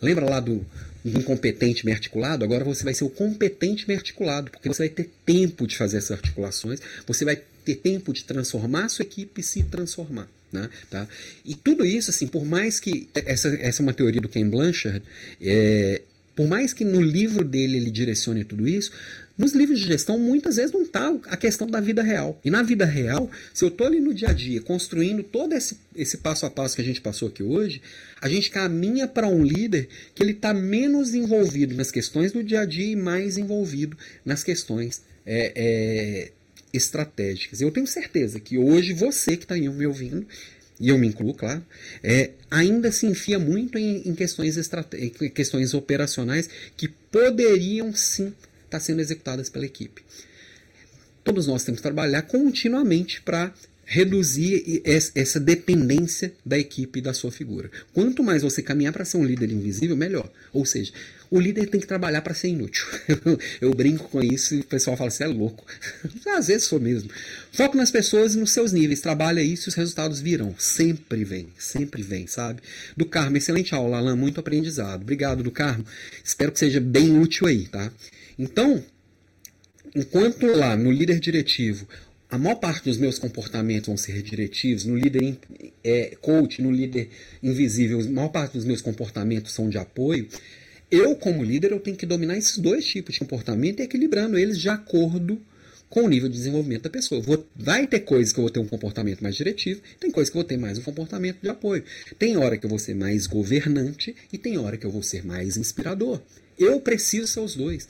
Lembra lá do incompetente bem articulado? Agora você vai ser o competente bem articulado, porque você vai ter tempo de fazer essas articulações, você vai ter tempo de transformar a sua equipe e se transformar. Né? Tá? E tudo isso, assim, por mais que essa, essa é uma teoria do Ken Blanchard, é, por mais que no livro dele ele direcione tudo isso, nos livros de gestão muitas vezes não está a questão da vida real. E na vida real, se eu estou ali no dia a dia construindo todo esse, esse passo a passo que a gente passou aqui hoje, a gente caminha para um líder que ele está menos envolvido nas questões do dia a dia e mais envolvido nas questões é, é, estratégicas. Eu tenho certeza que hoje você que está me ouvindo e eu me incluo, claro, é, ainda se enfia muito em, em questões, questões operacionais que poderiam sim estar tá sendo executadas pela equipe. Todos nós temos que trabalhar continuamente para reduzir essa dependência da equipe e da sua figura. Quanto mais você caminhar para ser um líder invisível, melhor. Ou seja, o líder tem que trabalhar para ser inútil. Eu brinco com isso e o pessoal fala, você é louco. Às vezes sou mesmo. Foco nas pessoas e nos seus níveis. Trabalha isso e os resultados virão. Sempre vem, sempre vem, sabe? Do Carmo, excelente aula, Alan, muito aprendizado. Obrigado, do Carmo. Espero que seja bem útil aí, tá? Então, enquanto lá no líder diretivo a maior parte dos meus comportamentos vão ser diretivos, no líder é, coach, no líder invisível, a maior parte dos meus comportamentos são de apoio. Eu, como líder, eu tenho que dominar esses dois tipos de comportamento e equilibrando eles de acordo com o nível de desenvolvimento da pessoa. Vou, vai ter coisas que eu vou ter um comportamento mais diretivo, tem coisas que eu vou ter mais um comportamento de apoio. Tem hora que eu vou ser mais governante e tem hora que eu vou ser mais inspirador. Eu preciso ser os dois.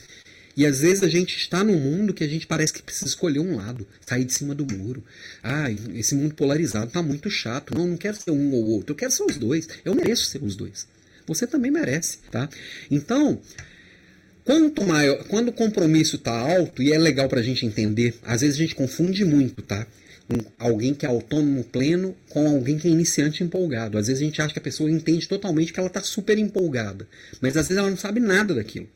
E às vezes a gente está num mundo que a gente parece que precisa escolher um lado, sair de cima do muro. Ah, esse mundo polarizado está muito chato. Não, não quero ser um ou outro, eu quero ser os dois. Eu mereço ser os dois. Você também merece, tá? Então, quanto maior, quando o compromisso está alto, e é legal para a gente entender, às vezes a gente confunde muito, tá? Um, alguém que é autônomo pleno com alguém que é iniciante empolgado. Às vezes a gente acha que a pessoa entende totalmente que ela está super empolgada, mas às vezes ela não sabe nada daquilo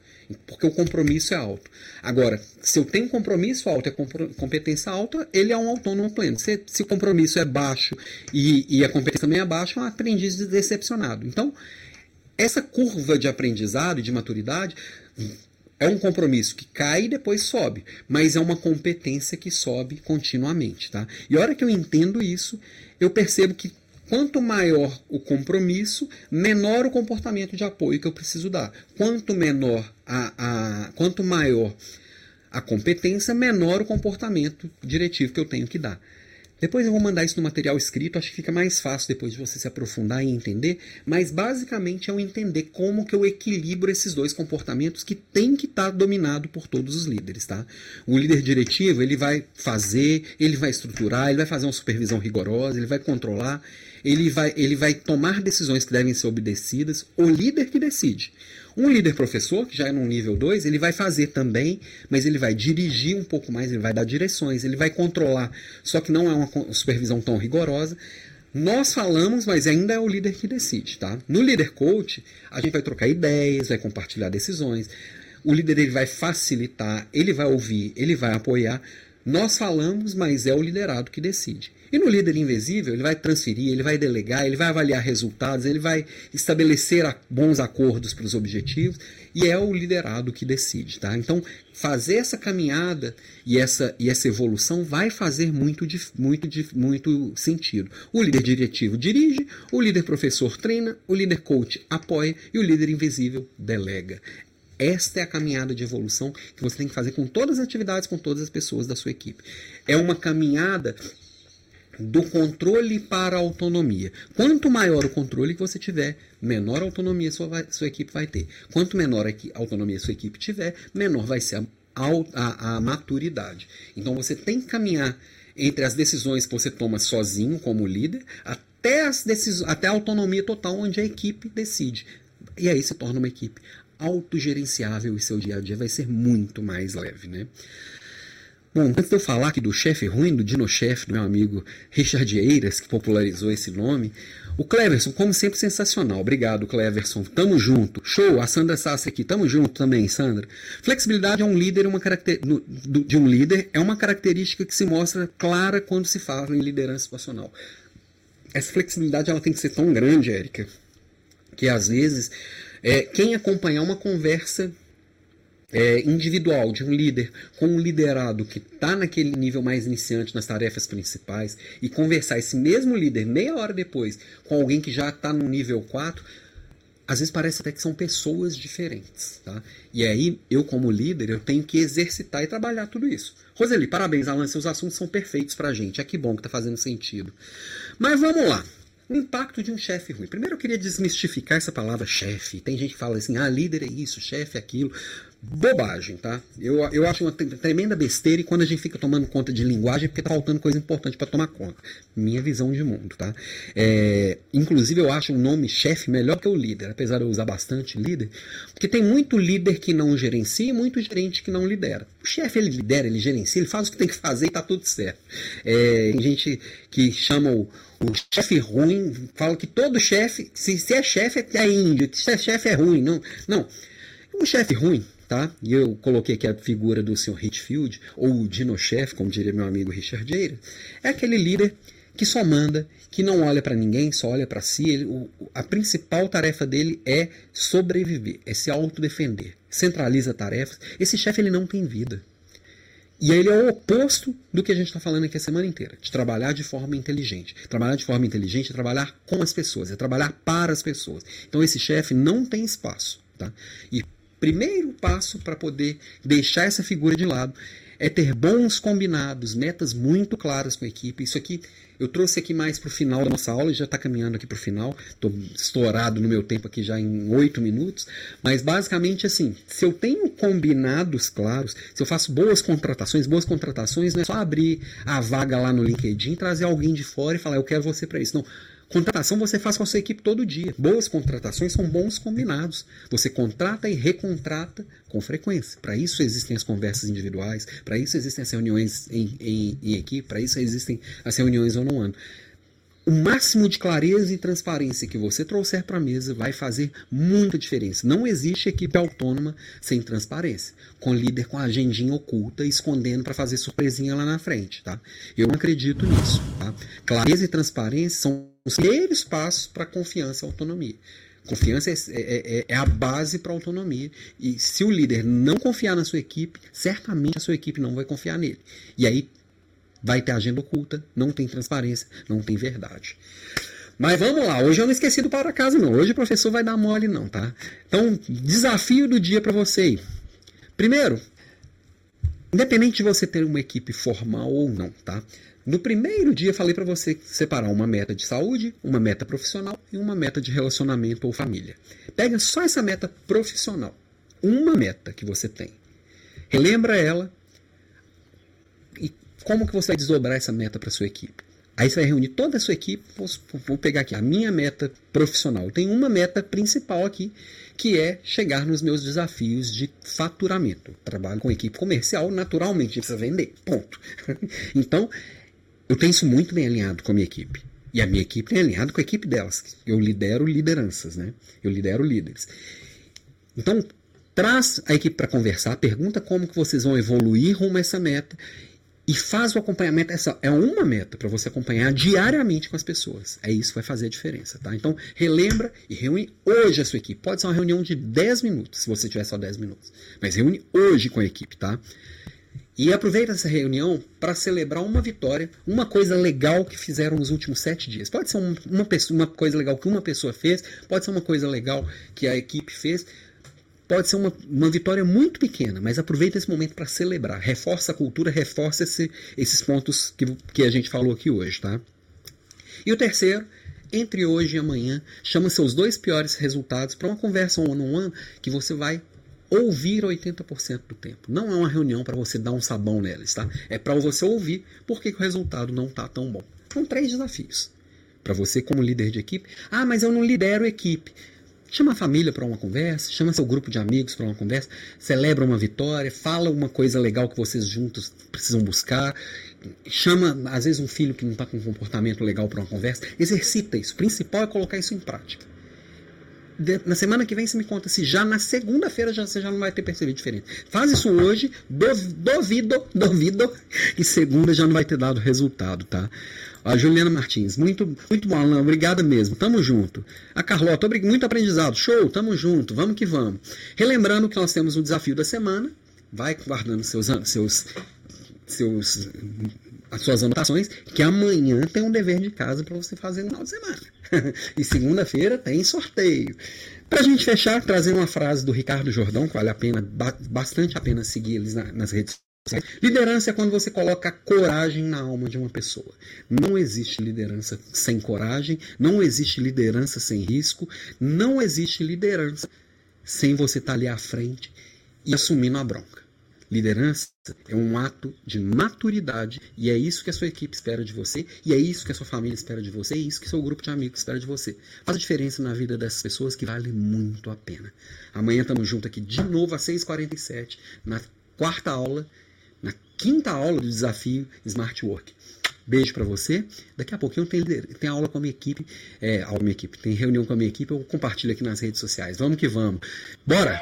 porque o compromisso é alto. Agora, se eu tenho compromisso alto e competência alta, ele é um autônomo pleno. Se, se o compromisso é baixo e, e a competência também é baixa, é um aprendiz decepcionado. Então, essa curva de aprendizado e de maturidade é um compromisso que cai e depois sobe, mas é uma competência que sobe continuamente, tá? E a hora que eu entendo isso, eu percebo que Quanto maior o compromisso, menor o comportamento de apoio que eu preciso dar. Quanto menor a, a quanto maior a competência, menor o comportamento diretivo que eu tenho que dar. Depois eu vou mandar isso no material escrito, acho que fica mais fácil depois de você se aprofundar e entender, mas basicamente é o entender como que eu equilibro esses dois comportamentos que tem que estar tá dominado por todos os líderes, tá? O líder diretivo, ele vai fazer, ele vai estruturar, ele vai fazer uma supervisão rigorosa, ele vai controlar, ele vai, ele vai tomar decisões que devem ser obedecidas, o líder que decide. Um líder professor, que já é no nível 2, ele vai fazer também, mas ele vai dirigir um pouco mais, ele vai dar direções, ele vai controlar, só que não é uma supervisão tão rigorosa. Nós falamos, mas ainda é o líder que decide, tá? No líder coach, a gente vai trocar ideias, vai compartilhar decisões. O líder ele vai facilitar, ele vai ouvir, ele vai apoiar. Nós falamos, mas é o liderado que decide. E no líder invisível, ele vai transferir, ele vai delegar, ele vai avaliar resultados, ele vai estabelecer bons acordos para os objetivos e é o liderado que decide, tá? Então, fazer essa caminhada e essa, e essa evolução vai fazer muito, muito, muito sentido. O líder diretivo dirige, o líder professor treina, o líder coach apoia e o líder invisível delega. Esta é a caminhada de evolução que você tem que fazer com todas as atividades, com todas as pessoas da sua equipe. É uma caminhada do controle para a autonomia. Quanto maior o controle que você tiver, menor autonomia sua, vai, sua equipe vai ter. Quanto menor a autonomia sua equipe tiver, menor vai ser a, a, a maturidade. Então você tem que caminhar entre as decisões que você toma sozinho como líder até, as decisões, até a autonomia total onde a equipe decide. E aí se torna uma equipe autogerenciável e seu dia a dia vai ser muito mais leve, né? Bom, antes de eu falar aqui do chefe ruim, do dino-chefe, do meu amigo Richard Eiras, que popularizou esse nome, o Cleverson, como sempre, sensacional. Obrigado, Cleverson. Tamo junto. Show. A Sandra Sassi aqui. Tamo junto também, Sandra. Flexibilidade é um líder, uma caracter... de um líder é uma característica que se mostra clara quando se fala em liderança situacional. Essa flexibilidade ela tem que ser tão grande, Érica, que às vezes é, quem acompanhar uma conversa é, individual de um líder com um liderado que está naquele nível mais iniciante nas tarefas principais e conversar esse mesmo líder meia hora depois com alguém que já está no nível 4, às vezes parece até que são pessoas diferentes. Tá? E aí, eu como líder, eu tenho que exercitar e trabalhar tudo isso. Roseli, parabéns, Alan, seus assuntos são perfeitos para a gente. É que bom que está fazendo sentido. Mas vamos lá. O impacto de um chefe ruim. Primeiro eu queria desmistificar essa palavra chefe. Tem gente que fala assim, ah, líder é isso, chefe é aquilo bobagem, tá? Eu, eu acho uma tremenda besteira e quando a gente fica tomando conta de linguagem é porque tá faltando coisa importante para tomar conta. Minha visão de mundo, tá? É, inclusive eu acho o nome chefe melhor que o líder, apesar de eu usar bastante líder, porque tem muito líder que não gerencia e muito gerente que não lidera. O chefe ele lidera, ele gerencia, ele faz o que tem que fazer e tá tudo certo. É, tem gente que chama o, o chefe ruim, fala que todo chefe, se, se é chefe é índio, se é chefe é ruim. Não, não. Um chefe ruim, tá? E eu coloquei aqui a figura do Sr. Hitfield, ou o Dino-chefe, como diria meu amigo Richard Eira, é aquele líder que só manda, que não olha para ninguém, só olha para si. Ele, o, a principal tarefa dele é sobreviver, é se autodefender. Centraliza tarefas. Esse chefe ele não tem vida. E ele é o oposto do que a gente está falando aqui a semana inteira, de trabalhar de forma inteligente. Trabalhar de forma inteligente é trabalhar com as pessoas, é trabalhar para as pessoas. Então esse chefe não tem espaço. Tá? E primeiro passo para poder deixar essa figura de lado é ter bons combinados, metas muito claras com a equipe. Isso aqui eu trouxe aqui mais para o final da nossa aula, já está caminhando aqui para o final. Estou estourado no meu tempo aqui já em oito minutos. Mas basicamente assim, se eu tenho combinados claros, se eu faço boas contratações, boas contratações não é só abrir a vaga lá no LinkedIn, trazer alguém de fora e falar eu quero você para isso. Não Contratação você faz com a sua equipe todo dia. Boas contratações são bons combinados. Você contrata e recontrata com frequência. Para isso existem as conversas individuais, para isso existem as reuniões em, em, em equipe, para isso existem as reuniões ano a ano. O máximo de clareza e transparência que você trouxer para a mesa vai fazer muita diferença. Não existe equipe autônoma sem transparência, com líder com a agendinha oculta, escondendo para fazer surpresinha lá na frente. Tá? Eu não acredito nisso. Tá? Clareza e transparência são os primeiros passos para confiança e autonomia. Confiança é, é, é, é a base para autonomia. E se o líder não confiar na sua equipe, certamente a sua equipe não vai confiar nele. E aí vai ter agenda oculta, não tem transparência, não tem verdade. Mas vamos lá, hoje eu não esqueci do para casa não. Hoje o professor vai dar mole não, tá? Então, desafio do dia para você. Primeiro, independente de você ter uma equipe formal ou não, tá? No primeiro dia falei para você separar uma meta de saúde, uma meta profissional e uma meta de relacionamento ou família. Pega só essa meta profissional, uma meta que você tem. Relembra ela e como que você vai desdobrar essa meta para sua equipe. Aí você vai reunir toda a sua equipe. Vou pegar aqui a minha meta profissional. Tem uma meta principal aqui, que é chegar nos meus desafios de faturamento. Trabalho com equipe comercial, naturalmente, precisa vender. Ponto. então, eu tenho isso muito bem alinhado com a minha equipe. E a minha equipe é alinhada com a equipe delas. Eu lidero lideranças, né? Eu lidero líderes. Então, traz a equipe para conversar, pergunta como que vocês vão evoluir rumo a essa meta e faz o acompanhamento. Essa é uma meta para você acompanhar diariamente com as pessoas. É isso que vai fazer a diferença, tá? Então, relembra e reúne hoje a sua equipe. Pode ser uma reunião de 10 minutos, se você tiver só 10 minutos. Mas reúne hoje com a equipe, tá? E aproveita essa reunião para celebrar uma vitória, uma coisa legal que fizeram nos últimos sete dias. Pode ser uma, pessoa, uma coisa legal que uma pessoa fez, pode ser uma coisa legal que a equipe fez, pode ser uma, uma vitória muito pequena, mas aproveita esse momento para celebrar. Reforça a cultura, reforça esse, esses pontos que, que a gente falou aqui hoje, tá? E o terceiro, entre hoje e amanhã, chama seus dois piores resultados para uma conversa one-on-one -on -one que você vai ouvir 80% do tempo. Não é uma reunião para você dar um sabão neles, tá? É para você ouvir por que o resultado não está tão bom. São três desafios. Para você, como líder de equipe, ah, mas eu não lidero equipe. Chama a família para uma conversa, chama seu grupo de amigos para uma conversa, celebra uma vitória, fala uma coisa legal que vocês juntos precisam buscar, chama às vezes um filho que não está com um comportamento legal para uma conversa, exercita isso. O principal é colocar isso em prática. Na semana que vem você me conta se já na segunda-feira já, você já não vai ter percebido diferente. Faz isso hoje, duvido, duvido, e segunda já não vai ter dado resultado, tá? A Juliana Martins, muito, muito bom, Alan, obrigada mesmo, tamo junto. A Carlota, muito aprendizado, show, tamo junto, vamos que vamos. Relembrando que nós temos o desafio da semana, vai guardando seus, seus, seus, as suas anotações, que amanhã tem um dever de casa para você fazer no final de semana. e segunda-feira tem sorteio. Para a gente fechar, trazer uma frase do Ricardo Jordão, que vale a pena, bastante a pena seguir eles nas redes Liderança é quando você coloca coragem na alma de uma pessoa. Não existe liderança sem coragem, não existe liderança sem risco, não existe liderança sem você estar ali à frente e assumindo a bronca. Liderança é um ato de maturidade e é isso que a sua equipe espera de você, e é isso que a sua família espera de você, e é isso que seu grupo de amigos espera de você. Faz a diferença na vida dessas pessoas que vale muito a pena. Amanhã estamos juntos aqui de novo às 6h47, na quarta aula na quinta aula do desafio Smart Work. Beijo para você. Daqui a pouquinho tem, tem aula com a minha equipe. É, aula minha equipe. Tem reunião com a minha equipe. Eu compartilho aqui nas redes sociais. Vamos que vamos. Bora!